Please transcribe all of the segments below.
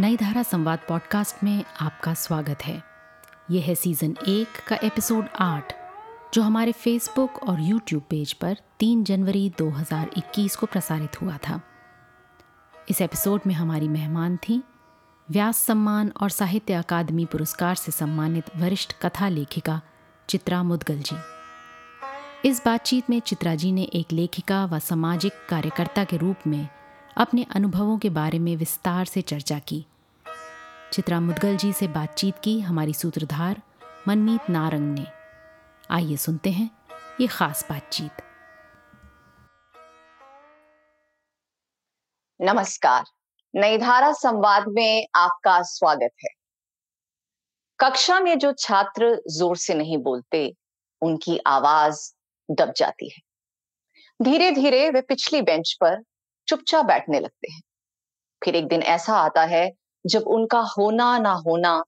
नई धारा संवाद पॉडकास्ट में आपका स्वागत है। यह है सीज़न एक का एपिसोड आठ, जो हमारे फेसबुक और यूट्यूब पेज पर 3 जनवरी 2021 को प्रसारित हुआ था। इस एपिसोड में हमारी मेहमान थी व्यास सम्मान और साहित्य अकादमी पुरस्कार से सम्मानित वरिष्ठ कथा लेखिका चित्रा मुदगल जी। इस बातचीत में चित्रा जी ने एक लेखिका व सामाजिक कार्यकर्ता के रूप में अपने अनुभवों के बारे में विस्तार से चर्चा की। चित्रा मुदगल जी से बातचीत की हमारी सूत्रधार मनमीत नारंग ने। आइए सुनते हैं ये खास बातचीत। नमस्कार। नई धारा संवाद में आपका स्वागत है। कक्षा में जो छात्र ज़ोर से नहीं बोलते, उनकी आवाज़ दब जाती है। धीरे धीरे वे पिछली बेंच पर चुपचाप बैठने लगते हैं। फिर एक दिन ऐसा आता है जब उनका होना ना होना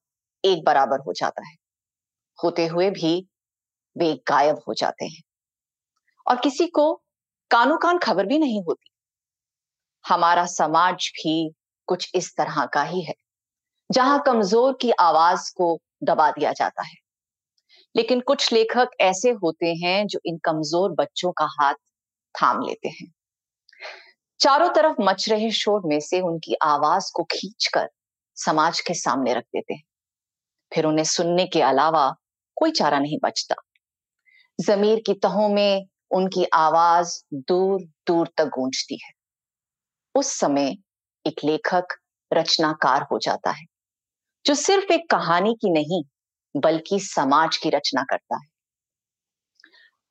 एक बराबर हो जाता है। होते हुए भी वे गायब हो जाते हैं। और किसी को कानो कान खबर भी नहीं होती। हमारा समाज भी कुछ इस तरह का ही है, जहाँ कमज़ोर की आवाज़ को दबा दिया जाता है। लेकिन कुछ लेखक ऐसे होते हैं जो इन कमज़ोर बच्चों का हाथ थाम लेते हैं। चारों तरफ़ मच रहे शोर में से उनकी आवाज़ को खींचकर समाज के सामने रख देते हैं। फिर उन्हें सुनने के अलावा कोई चारा नहीं बचता। जमीर की तहों में उनकी आवाज़ दूर दूर तक गूंजती है। उस समय एक लेखक रचनाकार हो जाता है, जो सिर्फ़ एक कहानी की नहीं, बल्कि समाज की रचना करता है।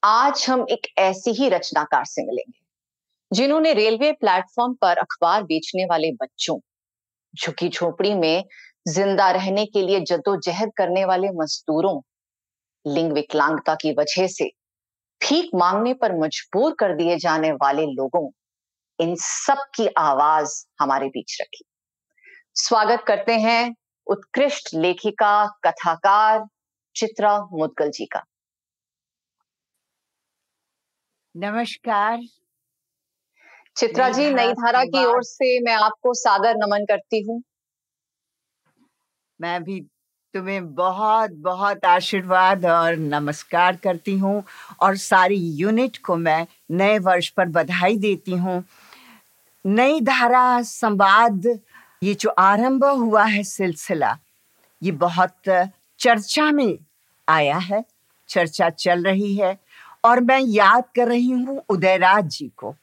आज हम एक ऐसी ही रचनाकार से मिलेंगे, जिन्होंने रेलवे प्लेटफॉर्म पर अखबार बेचने वाले बच्चों झुकी झोपड़ी में ज़िंदा रहने के लिए जद्दोजहद करने वाले मजदूरों, लिंग विकलांगता की वजह से भीख मांगने पर मजबूर कर दिए जाने वाले लोगों, इन सब की आवाज़ हमारे बीच रखी। स्वागत करते हैं उत्कृष्ट लेखिका, कथाकार चित्रा मुदगल जी का। नमस्कार। चित्रा जी नई धारा की ओर से मैं आपको सादर नमन करती हूँ। मैं भी तुम्हें बहुत बहुत आशीर्वाद और नमस्कार करती हूँ और सारी यूनिट को मैं नए वर्ष पर बधाई देती हूँ। नई धारा संवाद ये जो आरंभ हुआ है सिलसिला ये बहुत चर्चा में आया है चर्चा चल रही है और मैं याद कर रही हूँ उदयराज जी को।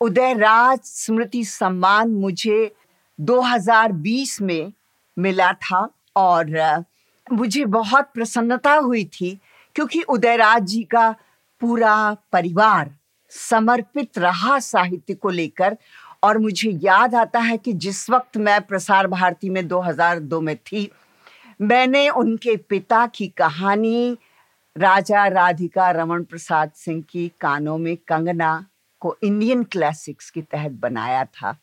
उदयराज स्मृति सम्मान मुझे 2020 में मिला था और मुझे बहुत प्रसन्नता हुई थी क्योंकि उदयराज जी का पूरा परिवार समर्पित रहा साहित्य को लेकर और मुझे याद आता है कि जिस वक्त मैं प्रसार भारती में 2002 में थी, मैंने उनके पिता की कहानी राजा राधिका रमन प्रसाद सिंह की कानों में कंगना को इंडियन क्लासिक्स के तहत बनाया था।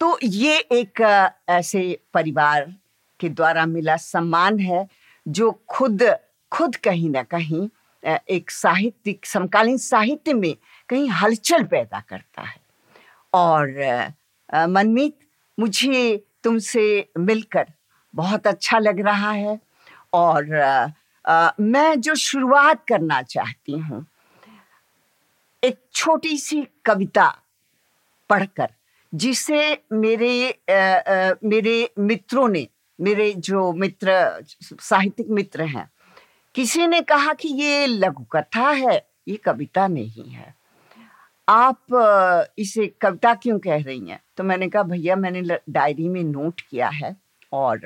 तो ये एक ऐसे परिवार के द्वारा मिला सम्मान है जो खुद खुद कहीं ना कहीं एक साहित्यिक समकालीन साहित्य में कहीं हलचल पैदा करता है। और मनमीत मुझे तुमसे मिलकर बहुत अच्छा लग रहा है और आ, मैं जो शुरुआत करना चाहती हूँ एक छोटी सी कविता पढ़कर जिसे मेरे आ, आ, मेरे मित्रों ने मेरे जो मित्र साहित्यिक मित्र हैं किसी ने कहा कि ये लघु कथा है ये कविता नहीं है। आप इसे कविता क्यों कह रही हैं? तो मैंने कहा भैया मैंने डायरी में नोट किया है और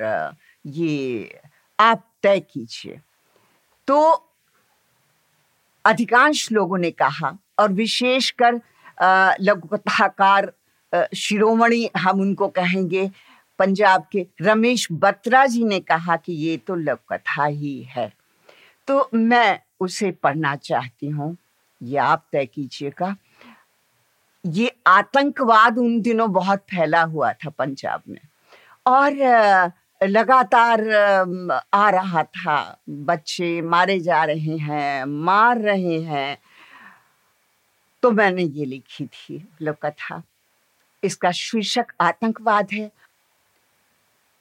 ये आप तय कीजिए। तो अधिकांश लोगों ने कहा और विशेषकर लघु कथाकार शिरोमणि हम उनको कहेंगे पंजाब के। रमेश बत्रा जी ने कहा कि ये तो लघु कथा ही है। तो मैं उसे पढ़ना चाहती हूँ। ये आप तय कीजिएगा। ये आतंकवाद उन दिनों बहुत फैला हुआ था पंजाब में। और लगातार आ रहा था। बच्चे मारे जा रहे हैं, मार रहे हैं। तो मैंने ये लिखी थी कथा इसका शीर्षक आतंकवाद है।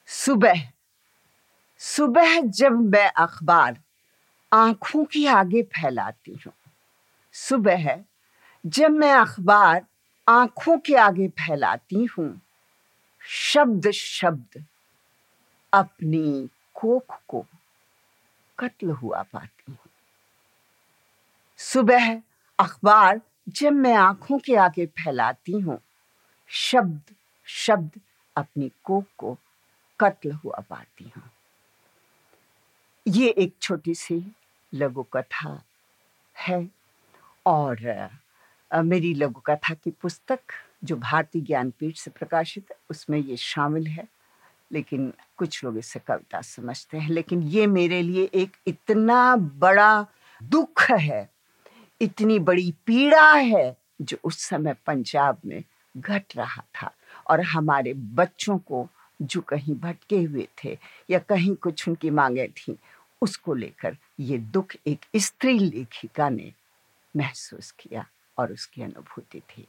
सुबह सुबह जब मैं अखबार आँखों की आगे फैलाती हूँ, सुबह जब मैं अखबार आँखों के आगे फैलाती हूँ, शब्द शब्द अपनी कोख को कत्ल हुआ पाती हूँ। सुबह अखबार जब मैं आँखों के आगे फैलाती हूँ, शब्द शब्द अपनी कोख को कत्ल हुआ पाती हूँ। ये एक छोटी सी लघु कथा है और मेरी लघु कथा की पुस्तक जो भारतीय ज्ञानपीठ से प्रकाशित है उसमें ये शामिल है, लेकिन कुछ लोग इसे कविता समझते हैं। लेकिन ये मेरे लिए एक इतना बड़ा दुख है इतनी बड़ी पीड़ा है जो उस समय पंजाब में घट रहा था। और हमारे बच्चों को जो कहीं भटके हुए थे या कहीं कुछ उनकी मांगे थी, उसको लेकर ये दुख एक स्त्री लेखिका ने महसूस किया और उसकी अनुभूति थी।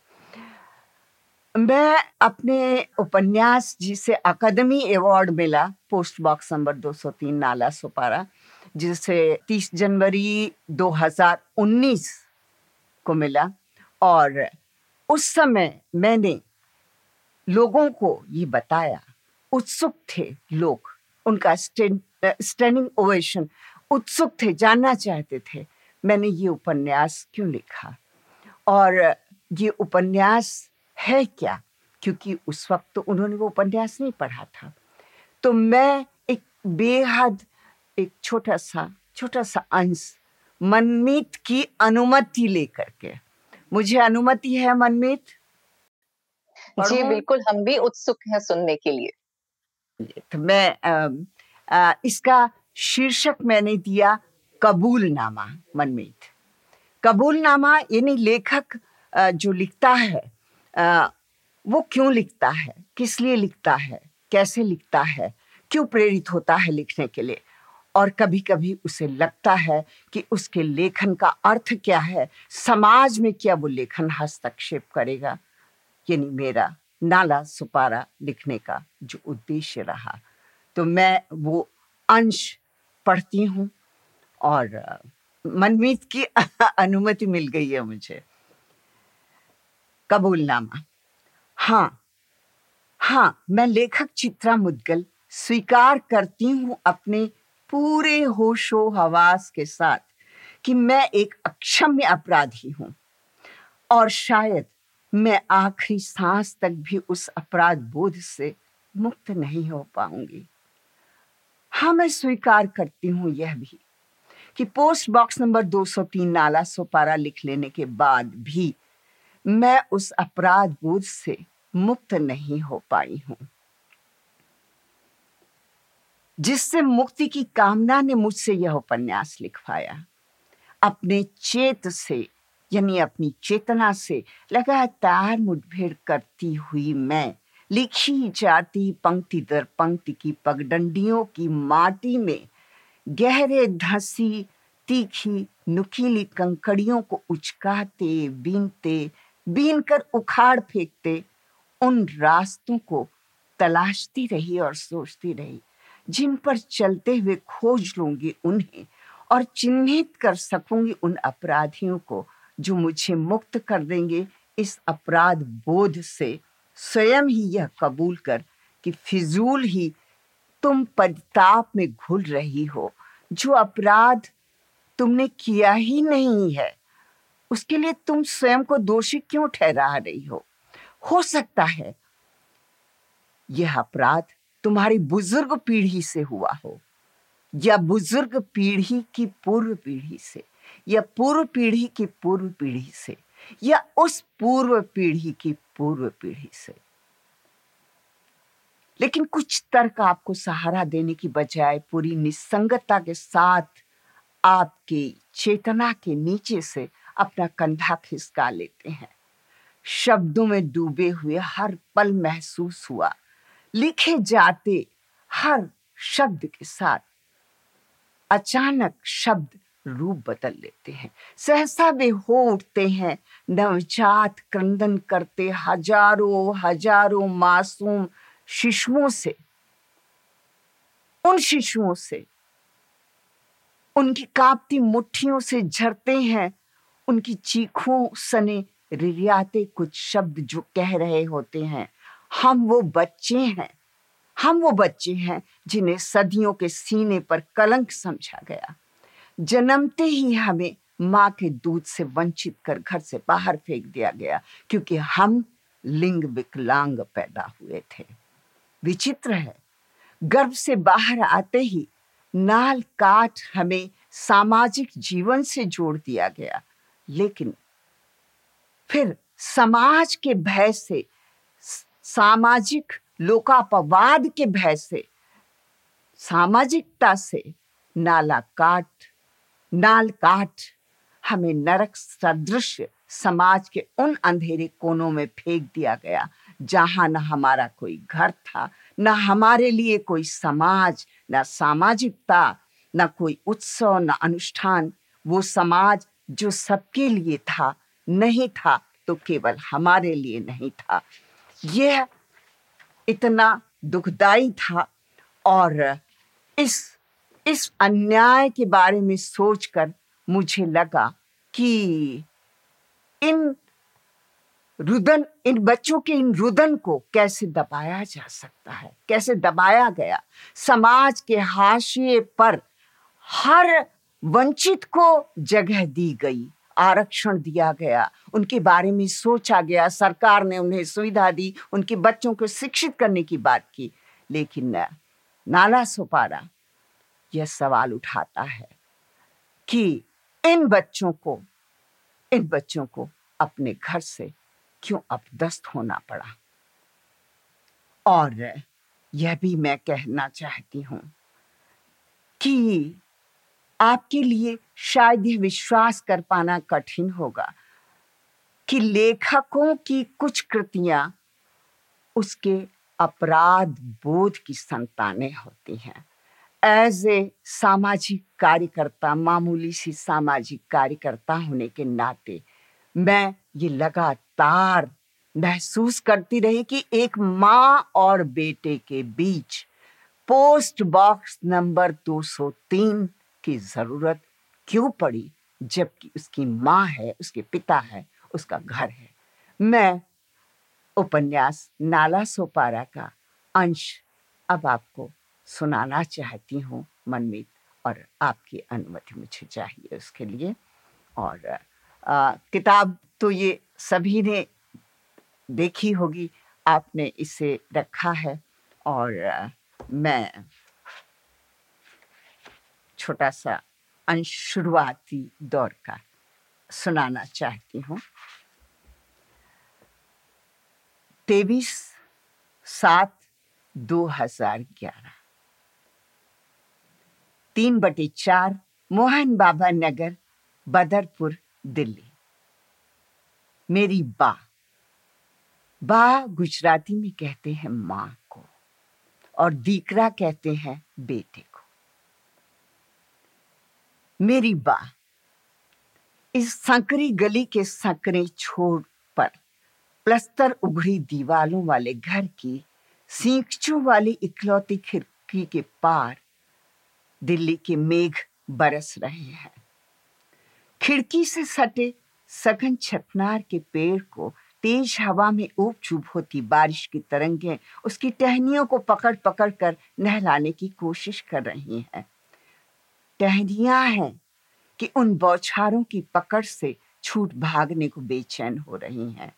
मैं अपने उपन्यास जिसे अकादमी अवार्ड मिला, post box number 203 Nala Sopara. जिसे 30 जनवरी 2019 को मिला। और उस समय मैंने लोगों को ये बताया, उत्सुक थे लोग। उनका स्टैंडिंग ओवेशन उत्सुक थे, जानना चाहते थे। मैंने ये उपन्यास क्यों लिखा? और ये उपन्यास है क्या? क्योंकि उस वक्त तो उन्होंने वो उपन्यास नहीं पढ़ा था। तो मैं एक बेहद एक छोटा सा छोटा सा अंश मनमीत की अनुमति लेकर के। मुझे अनुमति है मनमीत? जी बिल्कुल हम भी उत्सुक हैं सुनने के लिए। तो मैं आ, आ, इसका शीर्षक मैंने दिया कबूलनामा मनमीत। कबूलनामा यानी लेखक जो लिखता है वो क्यों लिखता है? किस लिए लिखता है? कैसे लिखता है? क्यों प्रेरित होता है लिखने के लिए? और कभी कभी उसे लगता है कि उसके लेखन का अर्थ क्या है। समाज में क्या वो लेखन हस्तक्षेप करेगा? यानी मेरा नाला सुपारा लिखने का जो उद्देश्य रहा। तो मैं वो अंश पढ़ती हूँ और मनमीत की अनुमति मिल गई है मुझे। कबूलनामा। हाँ हाँ मैं लेखक चित्रा मुदगल स्वीकार करती हूँ अपने पूरे होशो हवास के साथ कि मैं एक अक्षम्य अपराधी हूँ। और शायद मैं आखिरी सांस तक भी उस अपराध बोध से मुक्त नहीं हो पाऊँगी। हाँ मैं स्वीकार करती हूँ यह भी कि post box number 203 Nala Sopara लिख लेने के बाद भी मैं उस अपराध बोध से मुक्त नहीं हो पाई हूँ। जिससे मुक्ति की कामना ने मुझसे यह उपन्यास लिखवाया। अपने चेत से, यानी अपनी चेतना से लगातार मुठभेड़ करती हुई मैं, लिखी जाती पंक्ति दर पंक्ति की पगडंडियों की माटी में गहरे धसी, तीखी, नुकीली कंकड़ियों को उचकाते, बीनते बीन कर उखाड़ फेंकते, उन रास्तों को तलाशती रही और सोचती रही। जिन पर चलते हुए खोज लूँगी उन्हें और चिन्हित कर सकूँगी उन अपराधियों को, जो मुझे मुक्त कर देंगे इस अपराध बोध से। स्वयं ही यह कबूल कर कि फिजूल ही तुम पदताप में घुल रही हो। जो अपराध तुमने किया ही नहीं है, उसके लिए तुम स्वयं को दोषी क्यों ठहरा रही हो? हो सकता है यह अपराध तुम्हारी बुज़ुर्ग पीढ़ी से हुआ हो, या बुज़ुर्ग पीढ़ी की पूर्व पीढ़ी से, या पूर्व पीढ़ी की पूर्व पीढ़ी से, या उस पूर्व पीढ़ी की पूर्व पीढ़ी से। लेकिन कुछ तर्क आपको सहारा देने की बजाय पूरी निसंगता के साथ आपकी चेतना के नीचे से अपना कंधा खिसका लेते हैं। शब्दों में डूबे हुए हर पल महसूस हुआ। लिखे जाते हर शब्द के साथ अचानक शब्द रूप बदल लेते हैं। सहसा वे हो उठते हैं, नवजात क्रंदन करते हज़ारों हज़ारों मासूम शिशुओं से। उन शिशुओं से, उनकी कांपती मुट्ठियों से झरते हैं, उनकी चीखों सने रिरियाते कुछ शब्द जो कह रहे होते हैं। हम वो बच्चे हैं। हम वो बच्चे हैं जिन्हें सदियों के सीने पर कलंक समझा गया। जन्मते ही हमें माँ के दूध से वंचित कर घर से बाहर फेंक दिया गया, क्योंकि हम लिंग विकलांग पैदा हुए थे। विचित्र है। गर्भ से बाहर आते ही नाल काट हमें सामाजिक जीवन से जोड़ दिया गया। लेकिन फिर समाज के भय से सामाजिक लोकापवाद के भय से, सामाजिकता से नाला काट, नाल काट, हमें नरक सदृश समाज के उन अंधेरे कोनों में फेंक दिया गया, जहाँ न हमारा कोई घर था, न हमारे लिए कोई समाज, न सामाजिकता, न कोई उत्सव, न अनुष्ठान। वो समाज जो सबके लिए था, नहीं था तो केवल हमारे लिए नहीं था। यह इतना दुखदाई था और इस इस अन्याय के बारे में सोचकर मुझे लगा कि इन रुदन, इन बच्चों के इन रुदन को कैसे दबाया जा सकता है, कैसे दबाया गया। समाज के हाशिए पर हर वंचित को जगह दी गई। आरक्षण दिया गया। उनके बारे में सोचा गया। सरकार ने उन्हें सुविधा दी। उनके बच्चों को शिक्षित करने की बात की। लेकिन, नाला सोपारा, यह सवाल उठाता है कि इन बच्चों को, इन बच्चों को अपने घर से क्यों अपदस्त होना पड़ा? और यह भी मैं कहना चाहती हूँ कि आपके लिए शायद यह विश्वास कर पाना कठिन होगा कि लेखकों की कुछ कृतियाँ उसके अपराध बोध की संतानें होती हैं। एज ए सामाजिक कार्यकर्ता, मामूली सी सामाजिक कार्यकर्ता होने के नाते मैं ये लगातार महसूस करती रही कि एक माँ और बेटे के बीच पोस्ट बॉक्स नंबर 203 की ज़रूरत क्यों पड़ी जबकि उसकी माँ है उसके पिता है उसका घर है? मैं उपन्यास नाला सोपारा का अंश अब आपको सुनाना चाहती हूँ मनमीत और आपकी अनुमति मुझे चाहिए उसके लिए। और आ, किताब तो ये सभी ने देखी होगी आपने इसे रखा है और आ, मैं छोटा सा अंश शुरुआती दौर का सुनाना चाहती हूँ। तेईस सात दो हज़ार ग्यारह। तीन बटे चार मोहन बाबा नगर, बदरपुर, दिल्ली। मेरी बा। बा गुजराती में कहते हैं माँ को और दीकरा कहते हैं बेटे को। मेरी बा इस संकरी गली के संकरे छोर पर प्लस्तर उघड़ी दीवालों वाले घर की सींचों वाली इकलौती खिड़की के पार दिल्ली के मेघ बरस रहे हैं। खिड़की से सटे सघन छतनार के पेड़ को तेज हवा में ऊप चुप होती बारिश की तरंगें उसकी टहनियों को पकड़ पकड़ कर नहलाने की कोशिश कर रही हैं। टहनियाँ हैं कि उन बौछारों की पकड़ से छूट भागने को बेचैन हो रही हैं।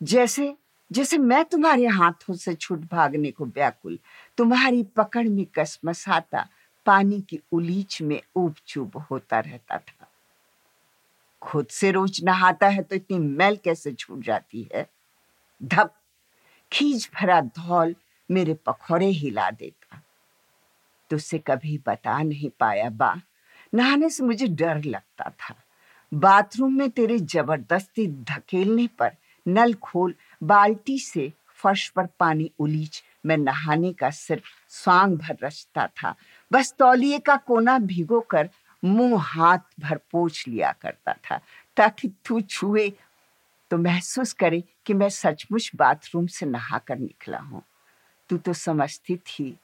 जैसे जैसे मैं तुम्हारे हाथों से छूट भागने को व्याकुल, तुम्हारी पकड़ में कसमसाता पानी की उलीच में ऊप चुप होता रहता था। खुद से रोज नहाता है तो इतनी मैल कैसे छूट जाती है? धप! खींच भरा धौल मेरे पखौड़े हिला देता तुझसे कभी बता नहीं पाया बा। नहाने से मुझे डर लगता था। बाथरूम में तेरे ज़बरदस्ती धकेलने पर नल खोल, बाल्टी से फर्श पर पानी उलीच, मैं नहाने का सिर्फ़ स्वांग भर रचता था। बस तौलिए का कोना भिगो कर मुँह हाथ भर पोछ लिया करता था। ताकि तू छुए तो महसूस करे कि मैं सचमुच बाथरूम से नहा कर निकला हूँ। तू तो समझती थी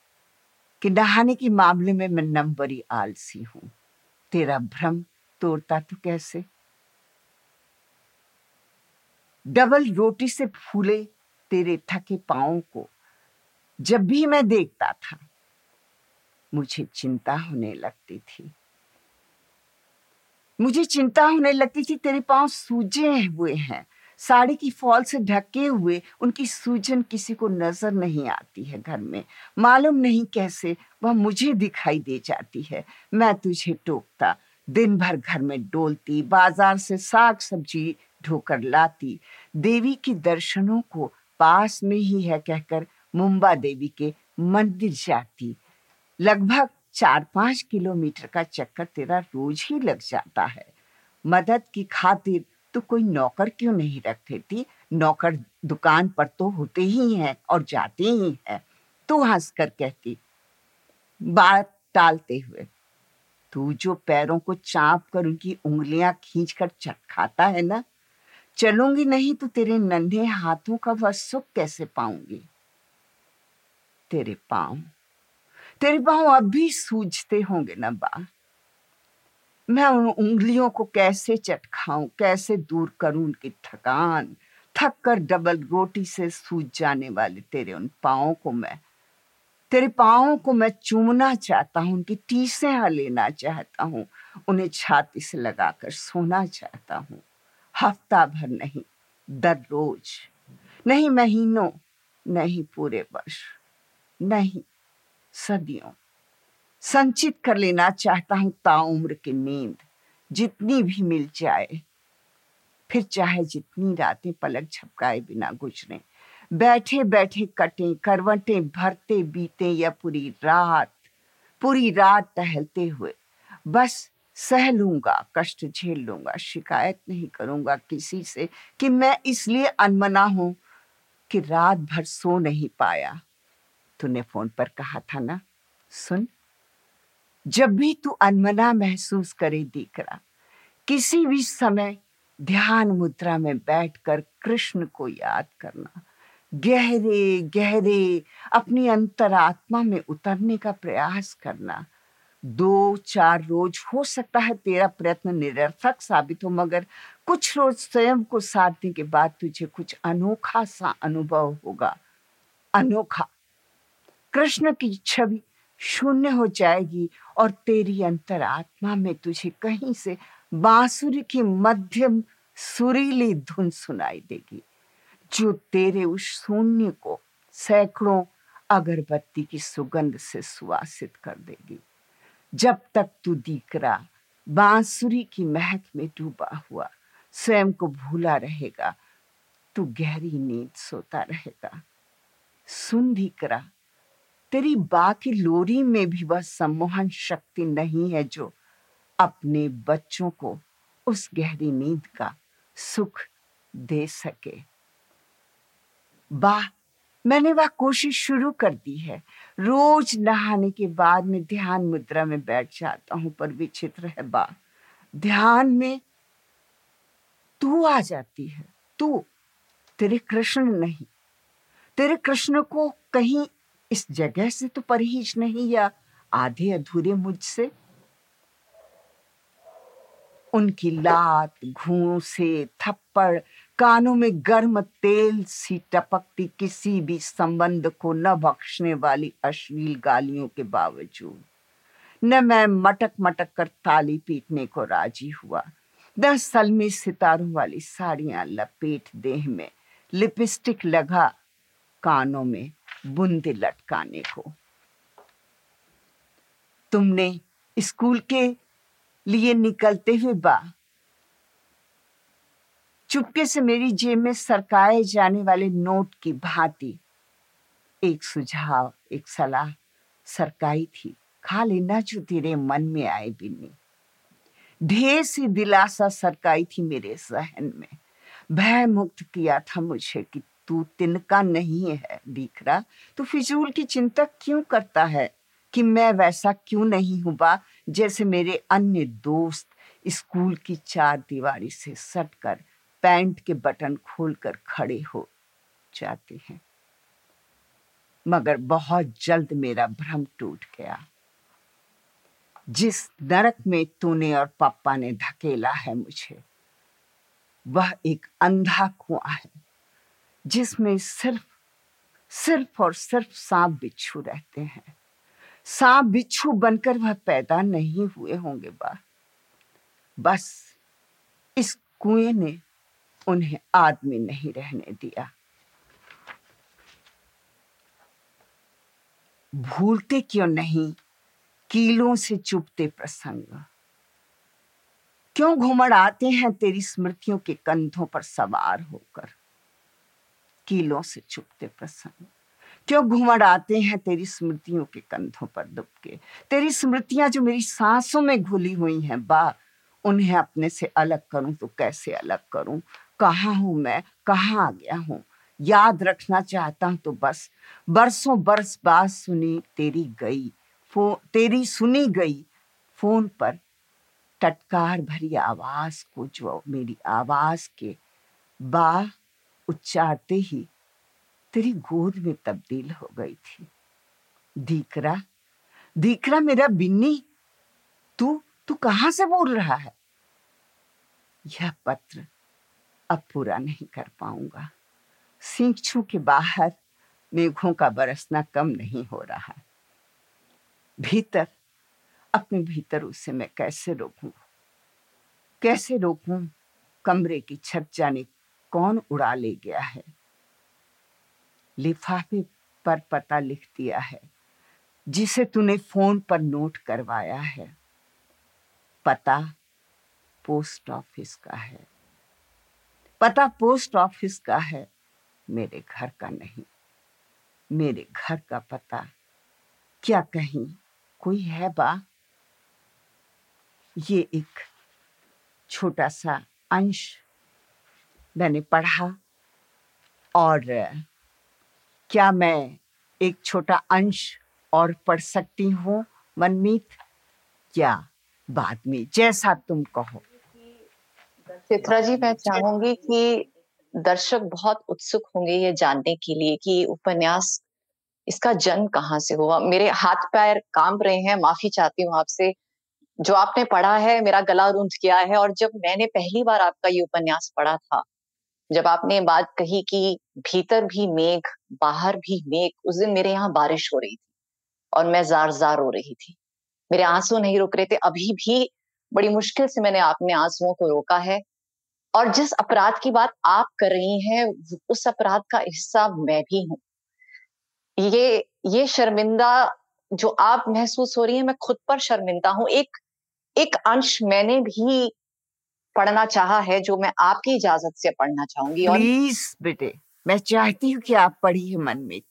कि नहाने के मामले में मैं नंबरी आलसी हूँ। तेरा भ्रम तोड़ता तो कैसे? डबल रोटी से फूले तेरे थके पाओ को, जब भी मैं देखता था, मुझे चिंता होने लगती थी। मुझे चिंता होने लगती थी, तेरे पाँव सूजे हुए हैं साड़ी की फॉल से ढके हुए उनकी सूजन किसी को नज़र नहीं आती है घर में। मालूम नहीं कैसे वह मुझे दिखाई दे जाती है। मैं तुझे टोकता दिन भर घर में डोलती, बाज़ार से साग सब्ज़ी ढोकर लाती। देवी के दर्शनों को पास में ही है कहकर मुंबा देवी के मंदिर जाती। लगभग चार पाँच किलोमीटर का चक्कर तेरा रोज ही लग जाता है। मदद की खातिर तो कोई नौकर क्यों नहीं रख देती? नौकर दुकान पर तो होते ही हैं और जाते ही हैं। तू हंसकर कहती बात टालते हुए, तू जो पैरों को चाप कर उनकी उंगलियाँ खींच कर चटखाता है ना? चलूँगी नहीं तो तेरे नन्हे हाथों का वह सुख कैसे पाऊँगी? तेरे पाँव तेरे पाँव अब भी सूझते होंगे ना बा। मैं उन उंगलियों को कैसे चटखाऊं कैसे दूर करूँ उनकी थकान? थक कर डबल रोटी से सूझ जाने वाले तेरे उन पाओ को मैं, तेरे पाओ को मैं चूमना चाहता हूँ, उनकी टीसे लेना चाहता हूँ, उन्हें छाती से लगाकर सोना चाहता हूँ। हफ़्ता भर नहीं, दर रोज, नहीं महीनों, नहीं पूरे वर्ष, नहीं सदियों। संचित कर लेना चाहता हूँ ताउम्र की नींद जितनी भी मिल जाए। फिर चाहे जितनी रातें पलक झपकाए बिना गुजरे। बैठे बैठे कटे, करवटें भरते बीते या पूरी रात पूरी रात टहलते हुए। बस सह लूँगा, कष्ट झेल लूँगा, शिकायत नहीं करूँगा किसी से कि मैं इसलिए अनमना हूँ कि रात भर सो नहीं पाया। तूने फ़ोन पर कहा था ना? सुन। जब भी तू अनमना महसूस करे दीकरा, किसी भी समय ध्यान मुद्रा में बैठकर कृष्ण को याद करना, गहरे गहरे अपनी अंतरात्मा में उतरने का प्रयास करना, दो चार रोज हो सकता है तेरा प्रयत्न निरर्थक साबित हो, मगर कुछ रोज स्वयं को साधने के बाद तुझे कुछ अनोखा सा अनुभव होगा। अनोखा। कृष्ण की छवि शून्य हो जाएगी और तेरी अंतरात्मा में तुझे कहीं से बांसुरी की मध्यम सुरीली धुन सुनाई देगी, जो तेरे उस शून्य को सैकड़ों अगरबत्ती की सुगंध से सुवासित कर देगी। जब तक तू दीकरा बांसुरी की महक में डूबा हुआ स्वयं को भूला रहेगा, तू गहरी नींद सोता रहेगा। सुन दीकरा तेरी बा की लोरी में भी वह सम्मोहन शक्ति नहीं है जो अपने बच्चों को उस गहरी नींद का सुख दे सके। बा मैंने वह कोशिश शुरू कर दी है। रोज नहाने के बाद में ध्यान मुद्रा में बैठ जाता हूँ, पर विचित्र है बा ध्यान में तू आ जाती है, तू, तेरे कृष्ण नहीं। तेरे कृष्ण को कहीं इस जगह से तो परहेज नहीं या आधे अधूरे मुझसे? उनकी लात, घूसे, थप्पड़, कानों में गर्म तेल सी टपकती किसी भी संबंध को न बख्शने वाली अश्लील गालियों के बावजूद। न मैं मटक मटक कर ताली पीटने को राज़ी हुआ। न सलमी सितारों वाली साड़ियाँ लपेट देह में, लिपस्टिक लगा कानों में बूंदे लटकाने को। तुमने स्कूल के लिए निकलते हुए बा। चुपके से मेरी जेब में सरकाए जाने वाले नोट की भांति एक सुझाव, एक सलाह सरकाई थी। खा लेना जो तेरे मन में आए बिन्नी। ढेर सी दिलासा सरकाई थी मेरे जहन में। भय मुक्त किया था मुझे कि तू तिनका नहीं है दिख रहा तो फिजूल की चिंता क्यों करता है कि मैं वैसा क्यों नहीं हुआ जैसे मेरे अन्य दोस्त स्कूल की चार दीवारी से सटकर पैंट के बटन खोलकर खड़े हो जाते हैं। मगर बहुत जल्द मेरा भ्रम टूट गया। जिस नरक में तूने और पापा ने धकेला है मुझे, वह एक अंधा कुआँ है। जिसमें सिर्फ़ सिर्फ़ और सिर्फ़ सांप बिच्छू रहते हैं। सांप बिच्छू बनकर वह पैदा नहीं हुए होंगे बा। बस इस कुएँ ने उन्हें आदमी नहीं रहने दिया। भूलते क्यों नहीं कीलों से चुपते प्रसंग? क्यों घुमड़ आते हैं तेरी स्मृतियों के कंधों पर सवार होकर? कीलों से चुपते प्रसन्न। क्यों घुमड़ आते हैं तेरी स्मृतियों के कंधों पर दुबके? तेरी स्मृतियाँ जो मेरी सांसों में घुली हुई हैं, बा, उन्हें अपने से अलग करूँ तो कैसे अलग करूँ? कहा हूँ मैं? कहाँ आ गया हूँ? याद रखना चाहता हूँ तो बस, बरसों बरस बाद सुनी तेरी गई, फो, तेरी सुनी गई, फ़ोन पर टटकार भरी आवाज़ को जो मेरी आवाज़ के बा उच्चारते ही तेरी गोद में तब्दील हो गई थी। दीकरा दीकरा मेरा बिन्नी, तू तू कहाँ से बोल रहा है? यह पत्र अब पूरा नहीं कर पाऊँगा। सींचू के बाहर मेघों का बरसना कम नहीं हो रहा। भीतर, अपने भीतर उसे मैं कैसे रोकूं? कैसे रोकूं? कमरे की छत जाने कौन उड़ा ले गया है? लिफाफे पर पता लिख दिया है, जिसे तूने फ़ोन पर नोट करवाया है। पता पोस्ट ऑफ़िस का है। पता पोस्ट ऑफ़िस का है, मेरे घर का नहीं। मेरे घर का पता, क्या कहीं कोई है बा? ये एक छोटा सा अंश मैंने पढ़ा। और क्या मैं एक छोटा अंश और पढ़ सकती हूँ, मनमीत? या बाद में, जैसा तुम कहो। चित्रा जी, मैं चाहूँगी कि दर्शक बहुत उत्सुक होंगे ये जानने के लिए कि उपन्यास इसका जन्म कहाँ से हुआ। मेरे हाथ पैर काँप रहे हैं, माफ़ी चाहती हूँ आपसे। जो आपने पढ़ा है, मेरा गला रुंझ गया है, और जब मैंने पहली बार आपका ये उपन्यास पढ़ा था जब आपने बात कही कि भीतर भी मेघ, बाहर भी मेघ, उस दिन मेरे यहाँ बारिश हो रही थी और मैं जार जार हो रही थी। मेरे आँसू नहीं रुक रहे थे। अभी भी बड़ी मुश्किल से मैंने अपने आंसुओं को रोका है और जिस अपराध की बात आप कर रही हैं, उस अपराध का हिस्सा मैं भी हूँ। ये ये शर्मिंदा जो आप महसूस हो रही है, मैं खुद पर शर्मिंदा हूँ। एक एक अंश मैंने भी पढ़ना चाहा है, जो मैं आपकी इजाज़त से पढ़ना चाहूँगी प्लीज़ और बेटे, मैं चाहती हूँ कि आप पढ़िए मनमीत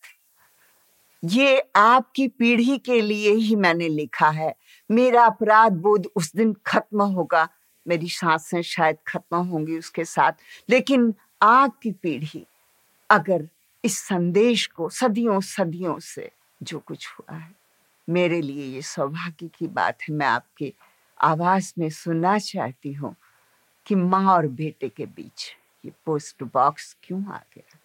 ये आपकी पीढ़ी के लिए ही मैंने लिखा है। मेरा अपराध बोध उस दिन खत्म होगा। मेरी साँसें शायद खत्म होंगी उसके साथ। लेकिन आपकी पीढ़ी, अगर इस संदेश को सदियों सदियों से जो कुछ हुआ है, मेरे लिए ये सौभाग्य की बात है। मैं आपके आवाज़ में सुनना चाहती हूँ। कि माँ और बेटे के बीच ये पोस्ट बॉक्स क्यों आ गया?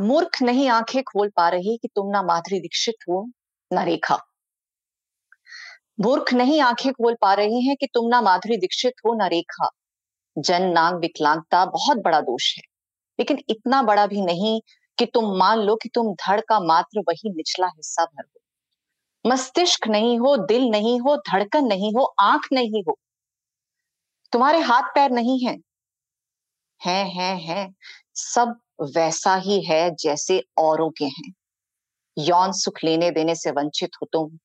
मूर्ख नहीं आँखें खोल पा रही कि तुम ना माधुरी दीक्षित हो, ना रेखा। मूर्ख नहीं आँखें खोल पा रही हैं कि तुम ना माधुरी दीक्षित हो, ना रेखा। जन, नाग, विकलांगता बहुत बड़ा दोष है। लेकिन इतना बड़ा भी नहीं कि तुम मान लो कि तुम धड़ का मात्र वही निचला हिस्सा भर हो। मस्तिष्क नहीं हो, दिल नहीं हो, धड़कन नहीं हो, आँख नहीं हो तुम्हारे हाथ पैर नहीं है। हैं हैं हैं। सब वैसा ही है जैसे औरों के हैं। यौन सुख लेने देने से वंचित हो तुम।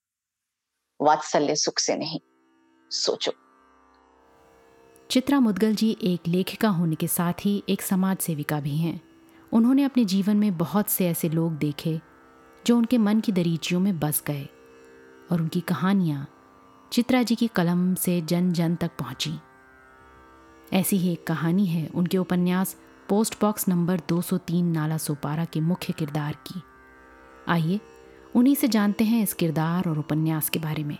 वात्सल्य सुख से नहीं। सोचो। चित्रा मुदगल जी एक लेखिका होने के साथ ही एक समाज सेविका भी हैं। उन्होंने अपने जीवन में बहुत से ऐसे लोग देखे, जो उनके मन की दरीचियों में बस गए और उनकी कहानियाँ चित्रा जी की कलम से जन जन तक पहुँची। ऐसी ही एक कहानी है उनके उपन्यास post box number 203 Nala Sopara के मुख्य किरदार की। आइए, उन्हीं से जानते हैं इस किरदार और उपन्यास के बारे में।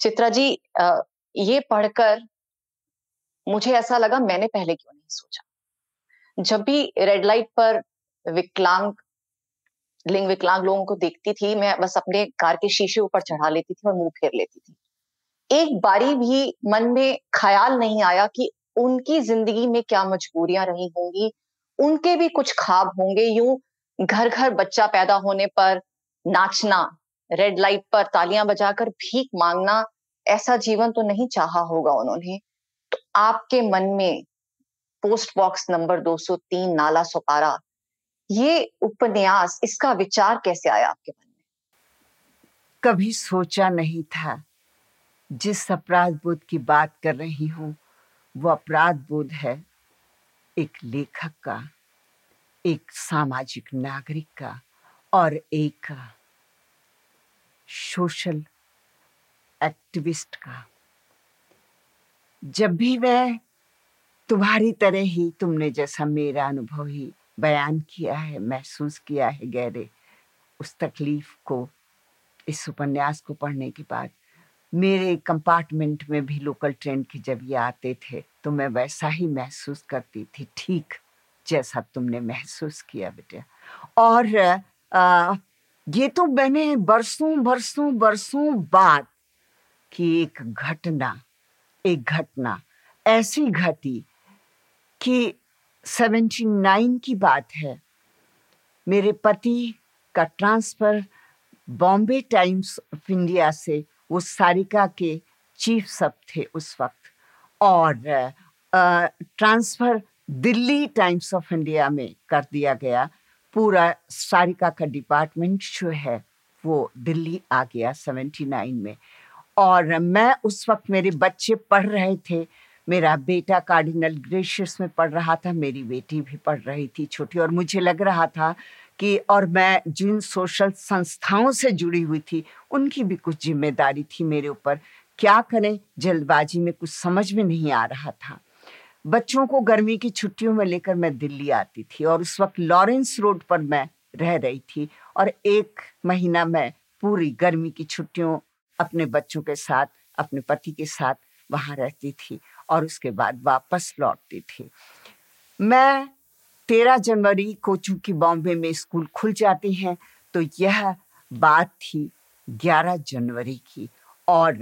चित्रा जी ये पढ़कर मुझे ऐसा लगा मैंने पहले क्यों नहीं सोचा? जब भी रेड लाइट पर विकलांग, लिंग विकलांग लोगों को देखती थी, मैं बस अपने कार के शीशे ऊपर चढ़ा लेती थी और मुँह फेर लेती थी। एक बारी भी मन में ख्याल नहीं आया कि उनकी ज़िंदगी में क्या मजबूरियाँ रही होंगी, उनके भी कुछ खाब होंगे, यूँ घर घर बच्चा पैदा होने पर नाचना रेड लाइट पर तालियाँ बजाकर भीख मांगना, ऐसा जीवन तो नहीं चाहा होगा उन्होंने। तो आपके मन में post box number 203 Nala Sopara, ये उपन्यास, इसका विचार कैसे आया आपके मन में? कभी सोचा नहीं था। जिस अपराध बोध की बात कर रही हूँ, वो अपराध बोध है एक लेखक का, एक सामाजिक नागरिक का और एक सोशल एक्टिविस्ट का। जब भी मैं तुम्हारी तरह ही तुमने जैसा मेरा अनुभव ही बयान किया है, महसूस किया है गहरे उस तकलीफ़ को, इस उपन्यास को पढ़ने के बाद मेरे कंपार्टमेंट में भी लोकल ट्रेन के जब ये आते थे तो मैं वैसा ही महसूस करती थी ठीक जैसा तुमने महसूस किया बेटा। और आ, ये तो मैंने बरसों बरसों बरसों बाद की एक घटना एक घटना ऐसी घटी कि सेवेंटी नाइन की बात है। मेरे पति का transfer Bombay Times of India से वो सारिका के चीफ सब थे उस वक्त। और transfer Delhi Times of India में कर दिया गया। पूरा सारिका का डिपार्टमेंट जो है, वो दिल्ली आ गया सेवेंटी नाइन में। और मैं उस वक्त मेरे बच्चे पढ़ रहे थे। मेरा बेटा कार्डिनल ग्रेशियस में पढ़ रहा था, मेरी बेटी भी पढ़ रही थी छोटी। और मुझे लग रहा था कि और मैं जिन सोशल संस्थाओं से जुड़ी हुई थी, उनकी भी कुछ ज़िम्मेदारी थी मेरे ऊपर। क्या करें? जल्दबाजी में कुछ समझ में नहीं आ रहा था। बच्चों को गर्मी की छुट्टियों में लेकर मैं दिल्ली आती थी और उस वक्त लॉरेंस रोड पर मैं रह रही थी और एक महीना मैं पूरी गर्मी की छुट्टियों अपने बच्चों के साथ, अपने पति के साथ वहाँ रहती थी और उसके बाद वापस लौटती थी। मैं तेरह जनवरी को चूँकि बॉम्बे में स्कूल खुल जाते हैं तो यह बात थी ग्यारह जनवरी की और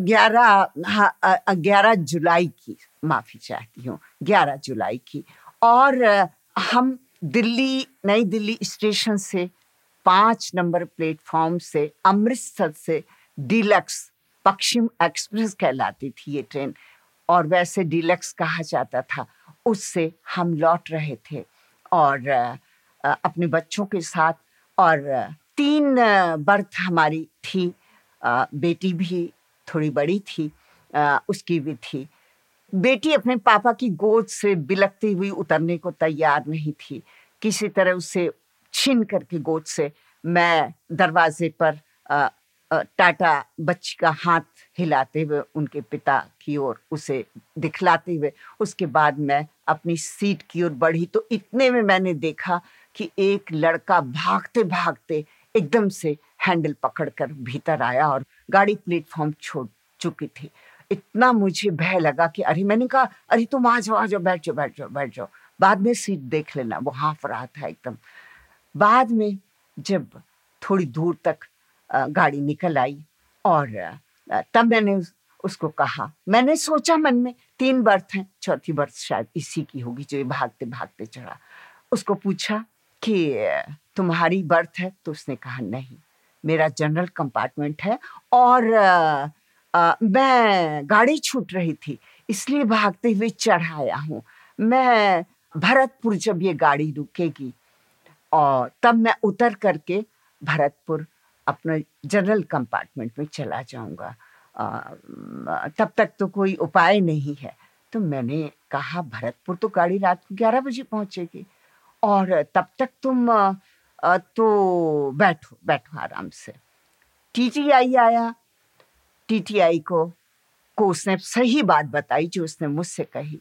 ग्यारह ग्यारह जुलाई की माफ़ी चाहती हूँ, ग्यारह जुलाई की और हम दिल्ली, नई दिल्ली स्टेशन से पाँच नंबर प्लेटफॉर्म से अमृतसर से डिलक्स पश्चिम एक्सप्रेस कहलाती थी ये ट्रेन। और वैसे डिलक्स कहा जाता था। उससे हम लौट रहे थे और अपने बच्चों के साथ और तीन बर्थ हमारी थी। बेटी भी थोड़ी बड़ी थी उसकी भी थी। बेटी अपने पापा की गोद से बिलकती हुई उतरने को तैयार नहीं थी। किसी तरह उसे छीन करके गोद से मैं दरवाजे पर टाटा बच्ची का हाथ हिलाते हुए उनके पिता की ओर उसे दिखलाते हुए, उसके बाद मैं अपनी सीट की ओर बढ़ी। तो इतने में मैंने देखा कि एक लड़का भागते भागते एकदम से हैंडल पकड़कर भीतर आया और गाड़ी प्लेटफॉर्म छोड़ चुकी थी। इतना मुझे भय लगा कि अरे, मैंने कहा, अरे, तुम आ जाओ आ जाओ, बैठ जाओ बैठ जाओ बैठ जाओ। बाद में सीट देख लेना, वो हाँफ रहा था एकदम। बाद में जब थोड़ी दूर तक गाड़ी निकल आई और तब मैंने उसको कहा। मैंने सोचा मन में तीन बर्थ हैं चौथी बर्थ शायद इसी की होगी जो ये भागते भागते चढ़ा। उसको पूछा कि तुम्हारी बर्थ है? तो उसने कहा नहीं मेरा जनरल कंपार्टमेंट है और आ, आ, मैं गाड़ी छूट रही थी इसलिए भागते हुए चढ़ाया हूँ। मैं भरतपुर जब ये गाड़ी रुकेगी और तब मैं उतर करके भरतपुर अपने जनरल कंपार्टमेंट में चला जाऊँगा। तब तक तो कोई उपाय नहीं है। तो मैंने कहा, भरतपुर तो गाड़ी रात को ग्यारह बजे पहुंचेगी। और तब तक तुम तो बैठो बैठो आराम से। टीटीआई आया। टीटीआई को को उसने सही बात बताई जो उसने मुझसे कही।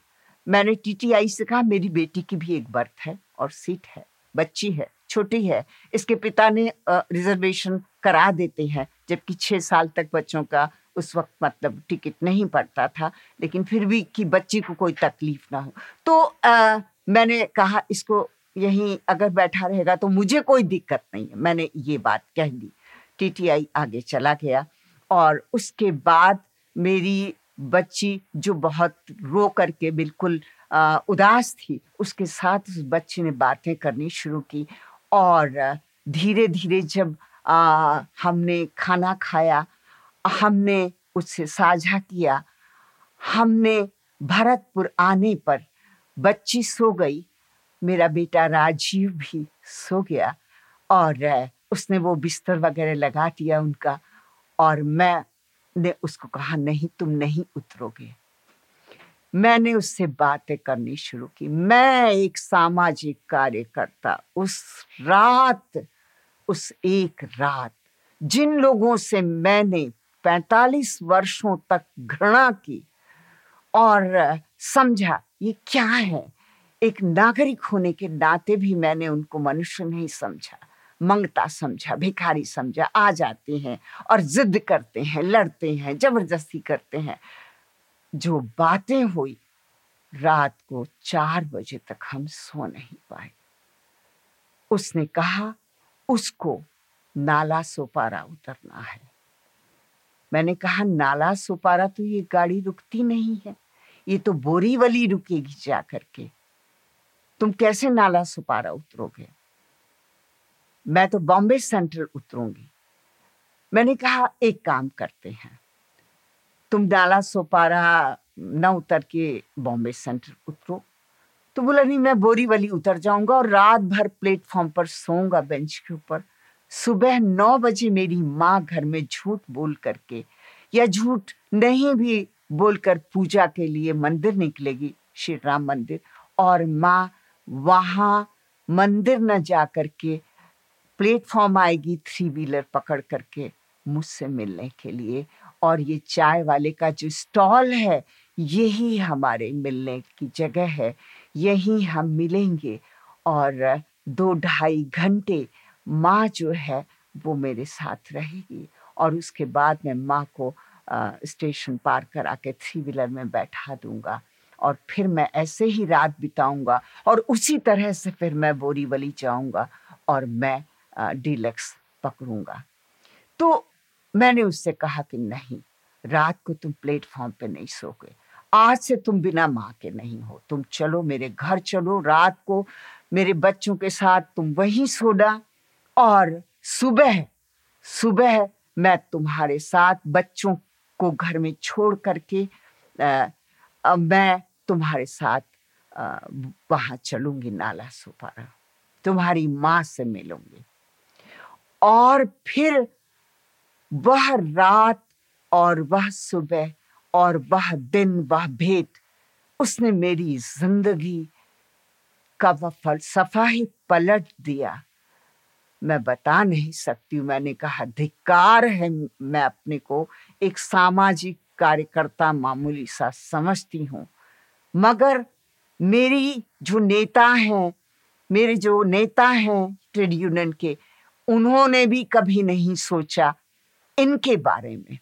मैंने टीटीआई से कहा, मेरी बेटी की भी एक बर्थ है और सीट है, बच्ची है। छोटी है इसके पिता ने रिजर्वेशन करा देते हैं जबकि छह साल तक बच्चों का उस वक्त मतलब टिकट नहीं पड़ता था लेकिन फिर भी कि बच्ची को कोई तकलीफ़ ना हो। तो आ, मैंने कहा इसको यहीं अगर बैठा रहेगा तो मुझे कोई दिक्कत नहीं है। मैंने ये बात कह दी। टीटीआई आगे चला गया और उसके बाद मेरी बच्ची जो बहुत रो करके बिल्कुल आ, उदास थी उसके साथ उस बच्ची ने बातें करनी शुरू की और धीरे धीरे जब आ, हमने खाना खाया हमने उससे साझा किया हमने भरतपुर आने पर बच्ची सो गई मेरा बेटा राजीव भी सो गया और उसने वो बिस्तर वगैरह लगा दिया उनका और मैं ने उसको कहा नहीं तुम नहीं उतरोगे। मैंने उससे बातें करनी शुरू की। मैं एक सामाजिक कार्यकर्ता, उस रात, उस एक रात, जिन लोगों से मैंने 45 वर्षों तक घृणा की और समझा, ये क्या है? एक नागरिक होने के नाते भी मैंने उनको मनुष्य नहीं समझा, मंगता समझा, भिखारी समझा, आ जाते हैं और जिद करते हैं, लड़ते हैं, ज़बरदस्ती करते हैं। जो बातें हुई, रात को चार बजे तक हम सो नहीं पाए। उसने कहा, उसको नाला सोपारा उतरना है। मैंने कहा, नाला सोपारा तो ये गाड़ी रुकती नहीं है, ये तो बोरीवली रुकेगी जा करके। तुम कैसे नाला सुपारा उतरोगे? मैं तो बॉम्बे सेंट्रल उतरूँगी। मैंने कहा, एक काम करते हैं। तुम डाला सोपारा न उतर के बॉम्बे सेंटर उतरो। तो बोला, नहीं, मैं बोरीवली उतर जाऊँगा और रात भर प्लेटफॉर्म पर सोऊँगा बेंच के ऊपर। सुबह नौ बजे मेरी माँ घर में झूठ बोल करके या झूठ नहीं भी बोलकर पूजा के लिए मंदिर निकलेगी, श्री राम मंदिर, और माँ वहाँ मंदिर न जा करके प्लेटफॉर्म आएगी थ्री व्हीलर पकड़ करके मुझसे मिलने के लिए और ये चाय वाले का जो स्टॉल है, यही हमारे मिलने की जगह है। यही हम मिलेंगे और दो ढाई घंटे माँ जो है, वो मेरे साथ रहेगी। और उसके बाद मैं माँ को स्टेशन पार करा के थ्री व्हीलर में बैठा दूँगा। और फिर मैं ऐसे ही रात बिताऊँगा और उसी तरह से फिर मैं बोरीवली जाऊँगा और मैं डीलक्स पकड़ूँगा। तो मैंने उससे कहा कि नहीं रात को तुम प्लेटफॉर्म पे नहीं सोगे। आज से तुम बिना माँ के नहीं हो। तुम चलो मेरे घर चलो रात को मेरे बच्चों के साथ तुम वहीं सोना और सुबह सुबह मैं तुम्हारे साथ बच्चों को घर में छोड़ करके आ, आ, मैं तुम्हारे साथ वहाँ चलूँगी नाला सुपारा। तुम्हारी माँ से मिलूँगी। और फिर वह रात और वह सुबह और वह दिन, वह भेद उसने मेरी ज़िंदगी का वह फलसफा ही पलट दिया। मैं बता नहीं सकती, मैंने कहा धिकार है, मैं अपने को एक सामाजिक कार्यकर्ता मामूली सा समझती हूँ। मगर मेरी जो नेता हैं, मेरे जो नेता हैं ट्रेड यूनियन के, उन्होंने भी कभी नहीं सोचा इनके बारे में,